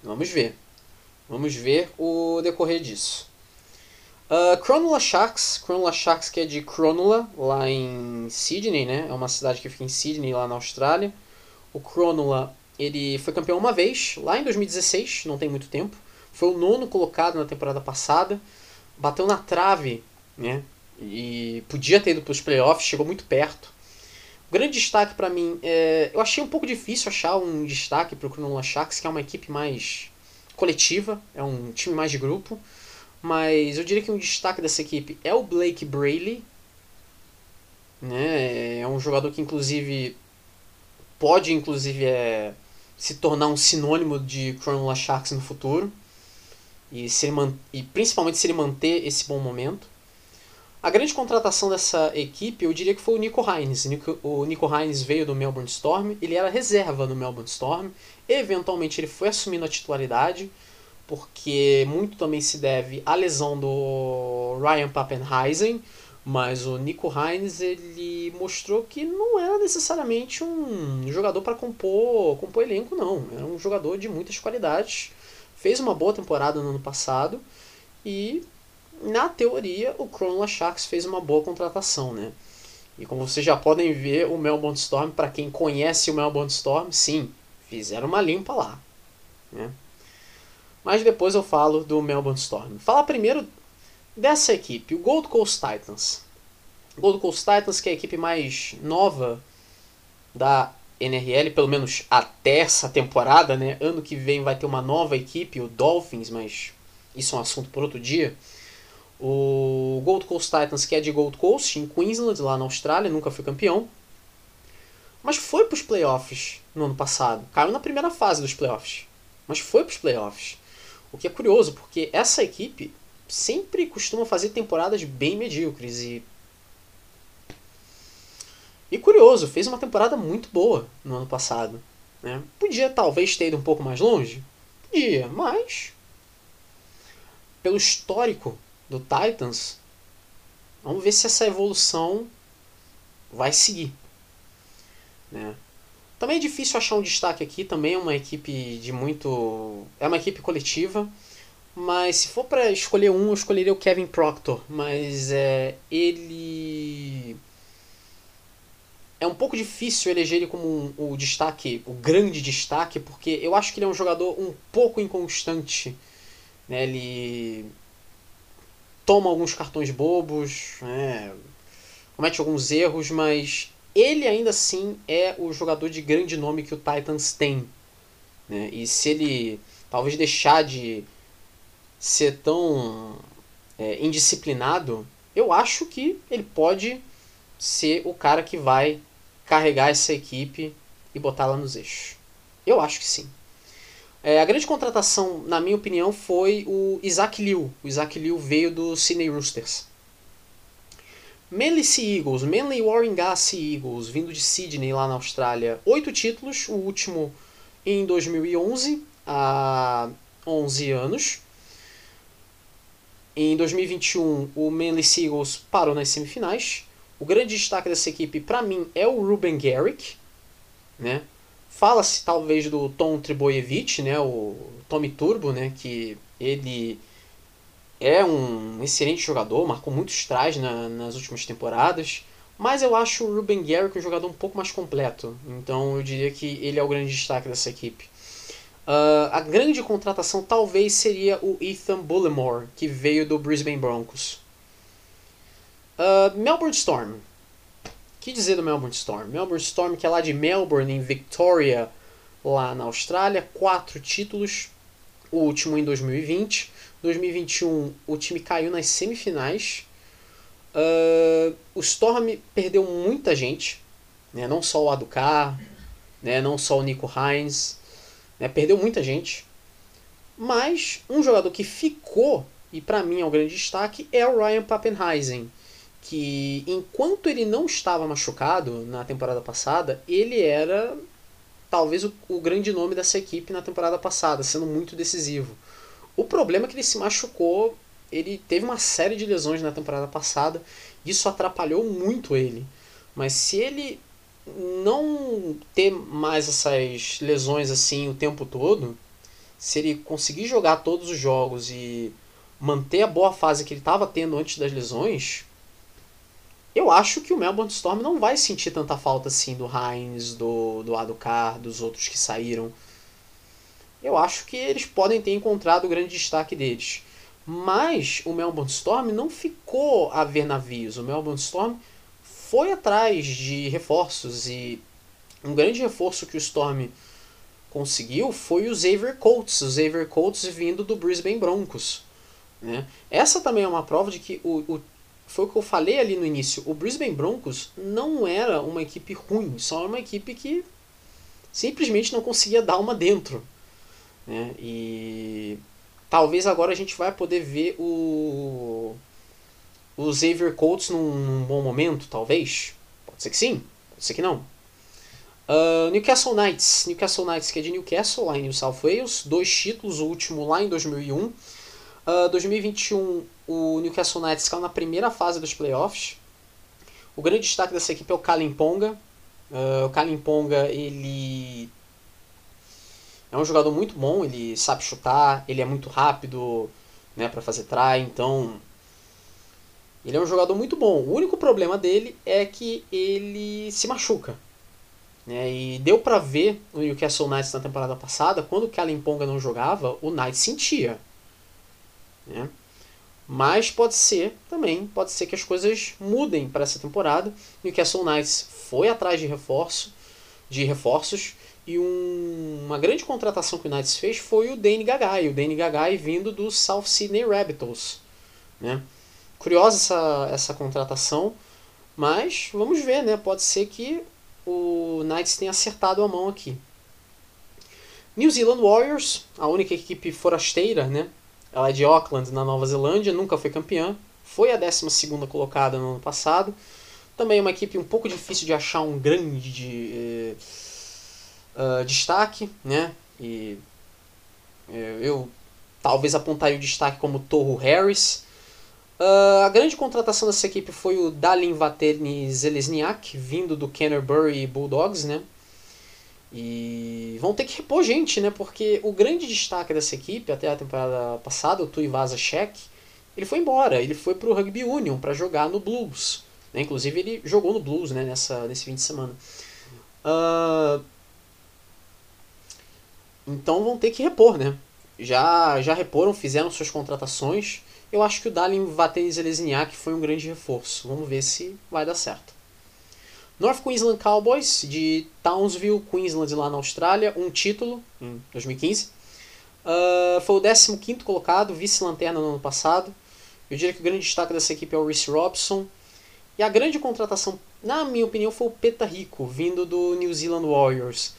Vamos ver. Vamos ver o decorrer disso. Uh, Cronulla Sharks, Cronulla Sharks que é de Cronulla, lá em Sydney, né? É uma cidade que fica em Sydney, lá na Austrália. O Cronulla, ele foi campeão uma vez, lá em 2016, não tem muito tempo. Foi o nono colocado na temporada passada bateu na trave, né? E podia ter ido para os playoffs, chegou muito perto. O grande destaque para mim, é, eu achei um pouco difícil achar um destaque para o Cronulla Sharks, que é uma equipe mais coletiva, é um time mais de grupo. Mas eu diria que um destaque dessa equipe é o Blake Brayley. Né? É um jogador que inclusive pode inclusive é, se tornar um sinônimo de Cronulla Sharks no futuro. E, se ele e principalmente se ele manter esse bom momento. A grande contratação dessa equipe, eu diria que foi o Nico Hines. O Nico Hines veio do Melbourne Storm, ele era reserva no Melbourne Storm. Eventualmente ele foi assumindo a titularidade, porque muito também se deve à lesão do Ryan Pappenheisen. Mas o Nico Hines ele mostrou que não era necessariamente um jogador para compor, compor elenco, não. Era um jogador de muitas qualidades fez uma boa temporada no ano passado e na teoria o Cronulla Sharks fez uma boa contratação, né? E como vocês já podem ver, o Melbourne Storm, para quem conhece o Melbourne Storm, sim, fizeram uma limpa lá, né? Mas depois eu falo do Melbourne Storm. Falar primeiro dessa equipe, o Gold Coast Titans. Gold Coast Titans, que é a equipe mais nova da NRL, pelo menos até essa temporada, né? Ano que vem vai ter uma nova equipe, o Dolphins, mas isso é um assunto por outro dia. O Gold Coast Titans, que é de Gold Coast, em Queensland, lá na Austrália, nunca foi campeão. Mas foi para os playoffs no ano passado. Caiu na primeira fase dos playoffs. Mas foi para os playoffs. O que é curioso, porque essa equipe sempre costuma fazer temporadas bem medíocres e E curioso, fez uma temporada muito boa no ano passado. Né? Podia talvez ter ido um pouco mais longe? Podia, mas. Pelo histórico do Titans, vamos ver se essa evolução vai seguir. Né? Também é difícil achar um destaque aqui, também é uma equipe de muito. É uma equipe coletiva. Mas se for para escolher um, eu escolheria o Kevin Proctor. Mas é, ele. É um pouco difícil eleger ele como um, o destaque, o grande destaque, porque eu acho que ele é um jogador um pouco inconstante. Né? Ele toma alguns cartões bobos, né? comete alguns erros, mas ele ainda assim é o jogador de grande nome que o Titans tem. Né? E se ele talvez deixar de ser tão é, indisciplinado, eu acho que ele pode ser o cara que vai carregar essa equipe e botá-la nos eixos. Eu acho que sim. É, a grande contratação, na minha opinião, foi o Isaac Liu. O Isaac Liu veio do Sydney Roosters. Manly Sea Eagles, Manly Warringah Sea Eagles, vindo de Sydney, lá na Austrália. Oito títulos, o último em 2011, há 11 anos. Em 2021, o Manly Seagulls parou nas semifinais. O grande destaque dessa equipe, para mim, é o Ruben Garrick. Né? Fala-se talvez do Tom Tribojevic, né? o Tommy Turbo, né? que ele é um excelente jogador, marcou muitos tries na, nas últimas temporadas. Mas eu acho o Ruben Garrick um jogador um pouco mais completo. Então eu diria que ele é o grande destaque dessa equipe. Uh, a grande contratação talvez seria o Ethan Bullimore, que veio do Brisbane Broncos. Uh, Melbourne Storm. Que dizer do Melbourne Storm? Melbourne Storm, que é lá de Melbourne, em Victoria, lá na Austrália. Quatro títulos, o último em 2020. 2021 o time caiu nas semifinais. Uh, o Storm perdeu muita gente, né? não só o Adukar, né? não só o Nico Hines. Né? Perdeu muita gente. Mas um jogador que ficou, e para mim é o grande destaque, é o Ryan Pappenheisen. Que enquanto ele não estava machucado na temporada passada, ele era talvez o, o grande nome dessa equipe na temporada passada, sendo muito decisivo. O problema é que ele se machucou, ele teve uma série de lesões na temporada passada, isso atrapalhou muito ele. Mas se ele não ter mais essas lesões assim o tempo todo, se ele conseguir jogar todos os jogos e manter a boa fase que ele estava tendo antes das lesões, eu acho que o Melbourne Storm não vai sentir tanta falta assim do Heinz, do, do Adukar, dos outros que saíram. Eu acho que eles podem ter encontrado o grande destaque deles. Mas o Melbourne Storm não ficou a ver navios. O Melbourne Storm foi atrás de reforços e um grande reforço que o Storm conseguiu foi o Xavier Coates, o Xavier Coates vindo do Brisbane Broncos. Né? Essa também é uma prova de que o, o, foi o que eu falei ali no início. O Brisbane Broncos não era uma equipe ruim, só era uma equipe que simplesmente não conseguia dar uma dentro. Né? E talvez agora a gente vai poder ver o o Xavier Coates num, num, bom momento, talvez. Pode ser que sim, pode ser que não. Uh, Newcastle Knights. Newcastle Knights, que é de Newcastle, lá em New South Wales. Dois títulos, o último lá em 2001. Uh, 2021, o Newcastle Knights caiu na primeira fase dos playoffs. O grande destaque dessa equipe é o Kalimponga. Uh, o Kalimponga, ele é um jogador muito bom, ele sabe chutar, ele é muito rápido né, para fazer try, então ele é um jogador muito bom. O único problema dele é que ele se machuca. Né? E deu para ver no Newcastle Knights na temporada passada, quando o Kalimponga não jogava, o Knights sentia. Né? Mas pode ser também, pode ser que as coisas mudem para essa temporada. Newcastle Knights foi atrás de reforço, de reforços e um, uma grande contratação que o Knights fez foi o Danny Gagai, o Danny Gagai vindo do South Sydney Rabbitohs, né? Curiosa essa, essa contratação, mas vamos ver, né? Pode ser que o Knights tenha acertado a mão aqui. New Zealand Warriors, a única equipe forasteira, né? Ela é de Auckland, na Nova Zelândia, nunca foi campeã. Foi a 12 colocada no ano passado. Também é uma equipe um pouco difícil de achar um grande uh, destaque, né? E eh, eu talvez apontaria o destaque como Torro Harris. Uh, a grande contratação dessa equipe foi o Dalin Vaterni Zelesniak, vindo do Canterbury Bulldogs, né? E vão ter que repor gente, né? Porque o grande destaque dessa equipe, até a temporada passada, o Tuivasa Shek, ele foi embora. Ele foi pro Rugby Union para jogar no Blues. Né? Inclusive, ele jogou no Blues né? Nessa, nesse fim de semana. Uh, então vão ter que repor, né? Já, já reporam, fizeram suas contratações. Eu acho que o Dalin Vatenis Zelezniak foi um grande reforço. Vamos ver se vai dar certo. North Queensland Cowboys, de Townsville, Queensland, lá na Austrália, um título em 2015. Uh, ah, foi o 15 colocado, vice-lanterna no ano passado. Eu diria que o grande destaque dessa equipe é o Reece Robson. E a grande contratação, na minha opinião, foi o Peta Rico, vindo do New Zealand Warriors.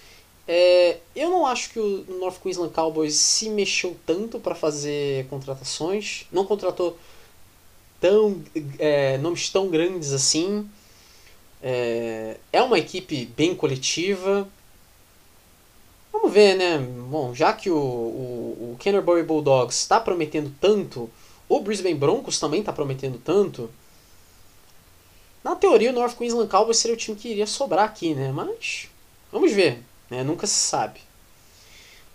É, eu não acho que o North Queensland Cowboys se mexeu tanto para fazer contratações. Não contratou tão, é, nomes tão grandes assim. É, é uma equipe bem coletiva. Vamos ver, né? Bom, já que o, o, o Canterbury Bulldogs está prometendo tanto, o Brisbane Broncos também está prometendo tanto. Na teoria, o North Queensland Cowboys seria o time que iria sobrar aqui, né? Mas vamos ver, né? Nunca se sabe.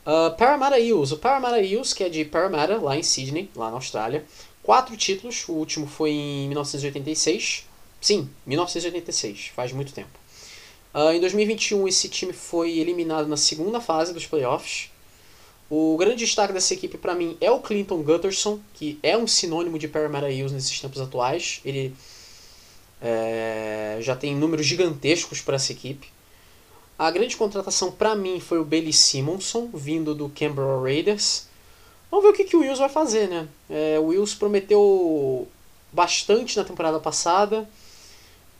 Uh, Parramatta Eels. O Parramatta Eels, que é de Parramatta, lá em Sydney, lá na Austrália. Quatro títulos, o último foi em 1986. Sim, 1986, faz muito tempo. Uh, em 2021, esse time foi eliminado na segunda fase dos playoffs. O grande destaque dessa equipe para mim é o Clinton Gutterson, que é um sinônimo de Parramatta Eels nesses tempos atuais. Ele é, já tem números gigantescos para essa equipe. A grande contratação para mim foi o Bailey Simonson, vindo do Canberra Raiders. Vamos ver o que, que o Wills vai fazer, né? É, o Wills prometeu bastante na temporada passada.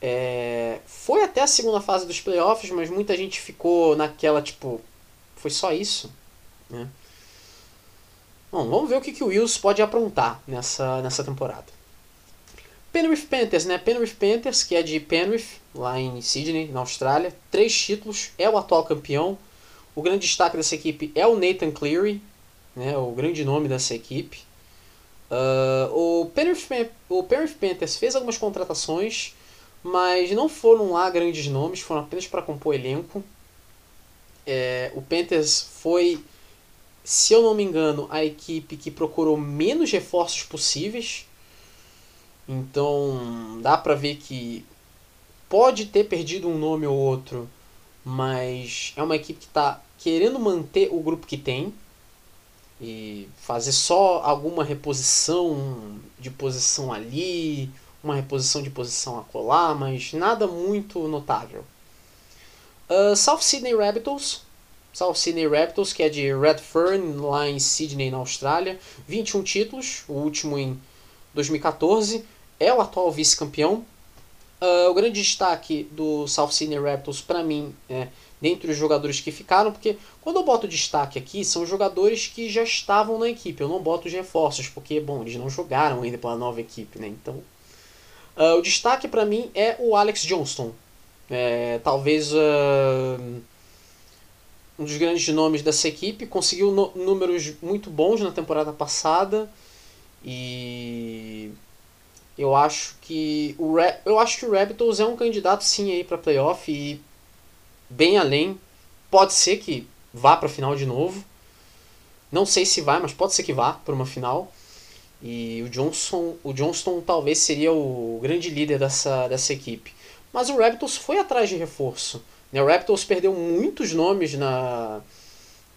É, foi até a segunda fase dos playoffs, mas muita gente ficou naquela, tipo, foi só isso? Né? Bom, vamos ver o que, que o Wills pode aprontar nessa, nessa temporada. Penrith Panthers, né? Penrith Panthers, que é de Penrith, lá em Sydney, na Austrália. Três títulos, é o atual campeão. O grande destaque dessa equipe é o Nathan Cleary, né? o grande nome dessa equipe. Uh, o, Penrith, o Panthers fez algumas contratações, mas não foram lá grandes nomes, foram apenas para compor elenco. É, o Panthers foi, se eu não me engano, a equipe que procurou menos reforços possíveis. Então dá para ver que pode ter perdido um nome ou outro, mas é uma equipe que está querendo manter o grupo que tem e fazer só alguma reposição de posição ali, uma reposição de posição a colar, mas nada muito notável. Uh, South Sydney Rabbitohs, South Sydney Rabbitohs, que é de Redfern, lá em Sydney, na Austrália, 21 títulos, o último em 2014, é o atual vice-campeão. Uh, o grande destaque do South Sydney Rabbitohs, para mim, é dentre os jogadores que ficaram, porque quando eu boto destaque aqui, são jogadores que já estavam na equipe, eu não boto os reforços, porque, bom, eles não jogaram ainda pela nova equipe, né? Então, uh, o destaque para mim é o Alex Johnston. É, talvez uh, um dos grandes nomes dessa equipe, conseguiu números muito bons na temporada passada e eu acho que o eu acho que o Raptors é um candidato sim aí para playoff e bem além. Pode ser que vá para final de novo. Não sei se vai, mas pode ser que vá para uma final. E o Johnson, o Johnston talvez seria o grande líder dessa, dessa equipe. Mas o Raptors foi atrás de reforço. Né? O Raptors perdeu muitos nomes na,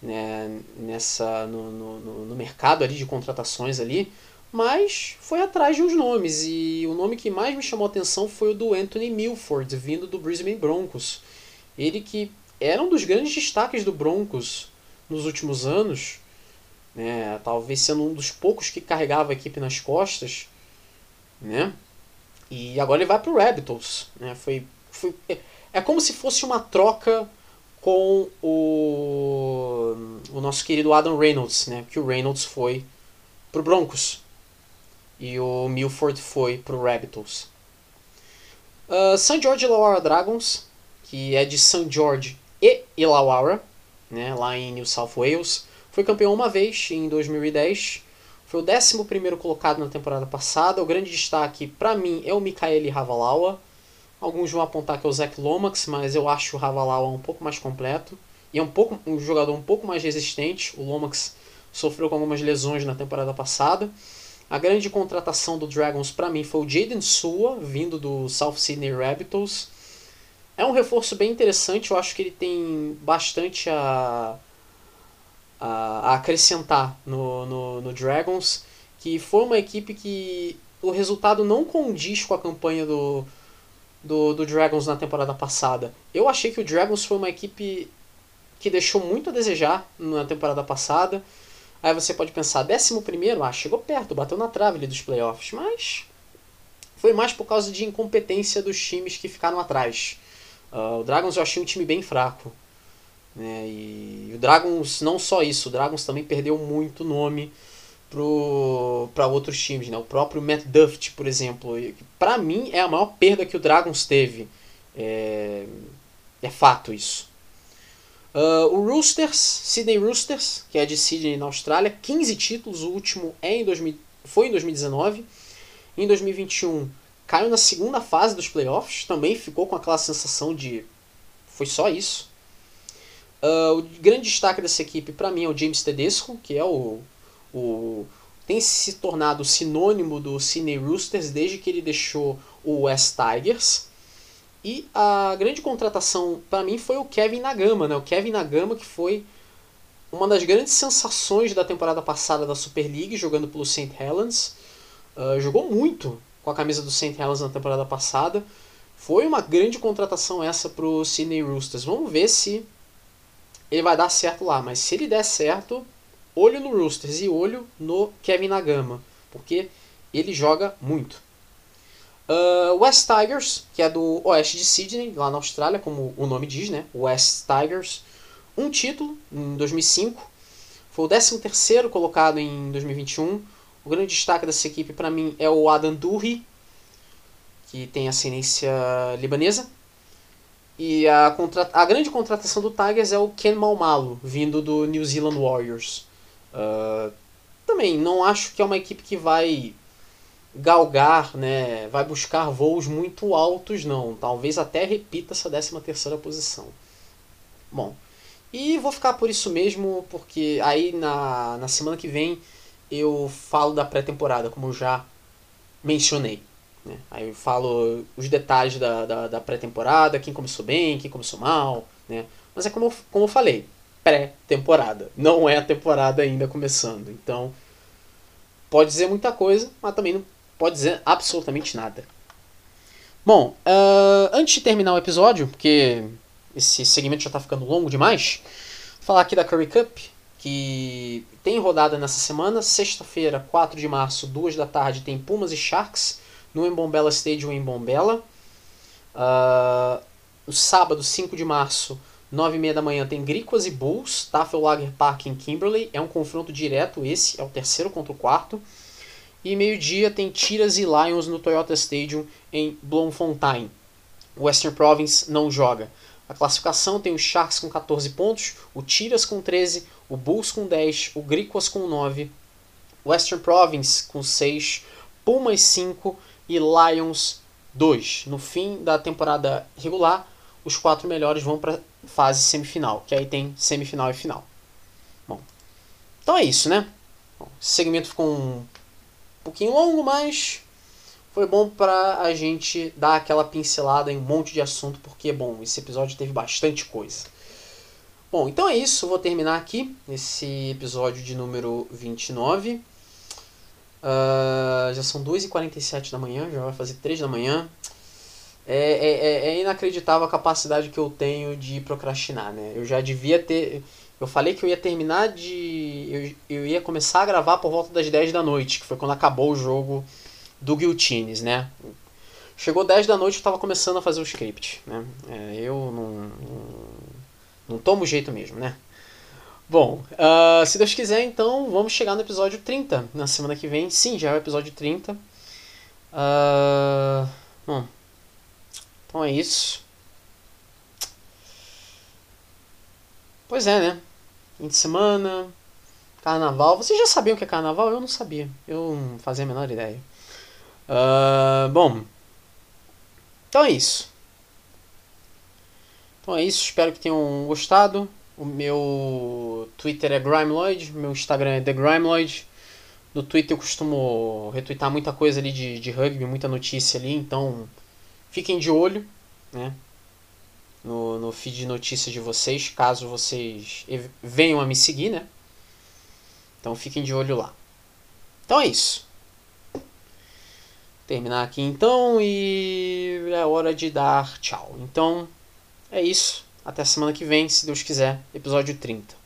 né, nessa, no, no, no mercado ali de contratações ali, mas foi atrás de uns nomes. E o nome que mais me chamou a atenção foi o do Anthony Milford, vindo do Brisbane Broncos. Ele que era um dos grandes destaques do Broncos nos últimos anos, né? talvez sendo um dos poucos que carregava a equipe nas costas, né? E agora ele vai para o Rabbitohs, né? Foi, foi, é, é como se fosse uma troca com o, o nosso querido Adam Reynolds, né? Que o Reynolds foi pro Broncos e o Milford foi pro Rabbitohs. Uh, St. George Illawarra Dragons, que é de St. George e Illawarra, né, lá em New South Wales. Foi campeão uma vez, em 2010. Foi o 11 colocado na temporada passada. O grande destaque, para mim, é o Mikaeli Ravalawa. Alguns vão apontar que é o Zach Lomax, mas eu acho o Ravalawa um pouco mais completo. E é um, pouco, um jogador um pouco mais resistente. O Lomax sofreu com algumas lesões na temporada passada. A grande contratação do Dragons para mim foi o Jaden Sua, vindo do South Sydney Rabbitohs. É um reforço bem interessante, eu acho que ele tem bastante a, a, a acrescentar no, no, no, Dragons, que foi uma equipe que o resultado não condiz com a campanha do, do, do Dragons na temporada passada. Eu achei que o Dragons foi uma equipe que deixou muito a desejar na temporada passada. Aí você pode pensar, décimo primeiro, ah, chegou perto, bateu na trave ali dos playoffs, mas foi mais por causa de incompetência dos times que ficaram atrás. Uh, o Dragons eu achei um time bem fraco. Né? E o Dragons, não só isso, o Dragons também perdeu muito nome para outros times. Né? O próprio Matt Duft, por exemplo, para mim é a maior perda que o Dragons teve. É, é fato isso. Uh, o Roosters, Sydney Roosters, que é de Sydney na Austrália, 15 títulos, o último é em 2000, foi em 2019. Em 2021 caiu na segunda fase dos playoffs, também ficou com aquela sensação de foi só isso. Uh, o grande destaque dessa equipe para mim é o James Tedesco, que é o, o tem se tornado sinônimo do Sydney Roosters desde que ele deixou o West Tigers. E a grande contratação para mim foi o Kevin Nagama, né? O Kevin Nagama que foi uma das grandes sensações da temporada passada da Super League, jogando pelo St. Helens. Uh, jogou muito com a camisa do St. Helens na temporada passada. Foi uma grande contratação essa pro Sydney Roosters. Vamos ver se ele vai dar certo lá. Mas se ele der certo, olho no Roosters e olho no Kevin Nagama. Porque ele joga muito. Uh, West Tigers, que é do oeste de Sydney, lá na Austrália, como o nome diz, né? West Tigers. Um título em 2005. Foi o 13º colocado em 2021. O grande destaque dessa equipe para mim é o Adam Durri, que tem ascendência libanesa. E a, a grande contratação do Tigers é o Ken Malmalo, vindo do New Zealand Warriors. Uh, também não acho que é uma equipe que vai galgar, né, vai buscar voos muito altos, não. Talvez até repita essa 13 terceira posição. Bom, e vou ficar por isso mesmo, porque aí na, na semana que vem eu falo da pré-temporada, como já mencionei. Né? Aí eu falo os detalhes da, da, da pré-temporada, quem começou bem, quem começou mal. Né? Mas é como, como eu falei, pré-temporada. Não é a temporada ainda começando. Então, pode dizer muita coisa, mas também não pode dizer absolutamente nada. Bom, uh, antes de terminar o episódio, porque esse segmento já está ficando longo demais, falar aqui da Curry Cup, que tem rodada nessa semana. Sexta-feira, 4 de março, 2 da tarde, tem Pumas e Sharks no Embombela Stadium em Bombela. Uh, no sábado, 5 de março, 9 e meia da manhã, tem Griquas e Bulls, Tafel Lager Park em Kimberley. É um confronto direto esse, é o terceiro contra o quarto. E meio-dia tem Tiras e Lions no Toyota Stadium em Bloemfontein. Western Province não joga. A classificação tem o Sharks com 14 pontos, o Tiras com 13, o Bulls com 10, o Griquas com 9, Western Province com 6, Pumas 5 e Lions 2. No fim da temporada regular, os quatro melhores vão para fase semifinal, que aí tem semifinal e final. Bom, então é isso, né? Bom, esse segmento ficou um pouquinho longo, mas foi bom para a gente dar aquela pincelada em um monte de assunto, porque, bom, esse episódio teve bastante coisa. Bom, então é isso, vou terminar aqui esse episódio de número 29. Uh, ah, já são 2h47 da manhã, já vai fazer 3 da manhã. É, é, é, é inacreditável a capacidade que eu tenho de procrastinar, né? Eu já devia ter eu falei que eu ia terminar de. Eu, eu ia começar a gravar por volta das 10 da noite, que foi quando acabou o jogo do Guiltines, né? Chegou 10 da noite e estava começando a fazer o script, né? É, eu não, não, não tomo jeito mesmo, né? Bom, uh, se Deus quiser, então vamos chegar no episódio 30 na semana que vem. Sim, já é o episódio 30. Uh, ah, bom, Então é isso. Pois é, né? Fim de semana, carnaval. Vocês já sabiam o que é carnaval? Eu não sabia. Eu não fazia a menor ideia. Uh, bom, então é isso. Então é isso. Espero que tenham gostado. O meu Twitter é Grimeloid, meu Instagram é TheGrimeloid. No Twitter eu costumo retweetar muita coisa ali de, de rugby, muita notícia ali, então fiquem de olho, né? No, no feed de notícias de vocês, caso vocês venham a me seguir, né? Então fiquem de olho lá. Então é isso. Terminar aqui então e é hora de dar tchau. Então é isso. Até semana que vem, se Deus quiser, episódio 30. Tchau.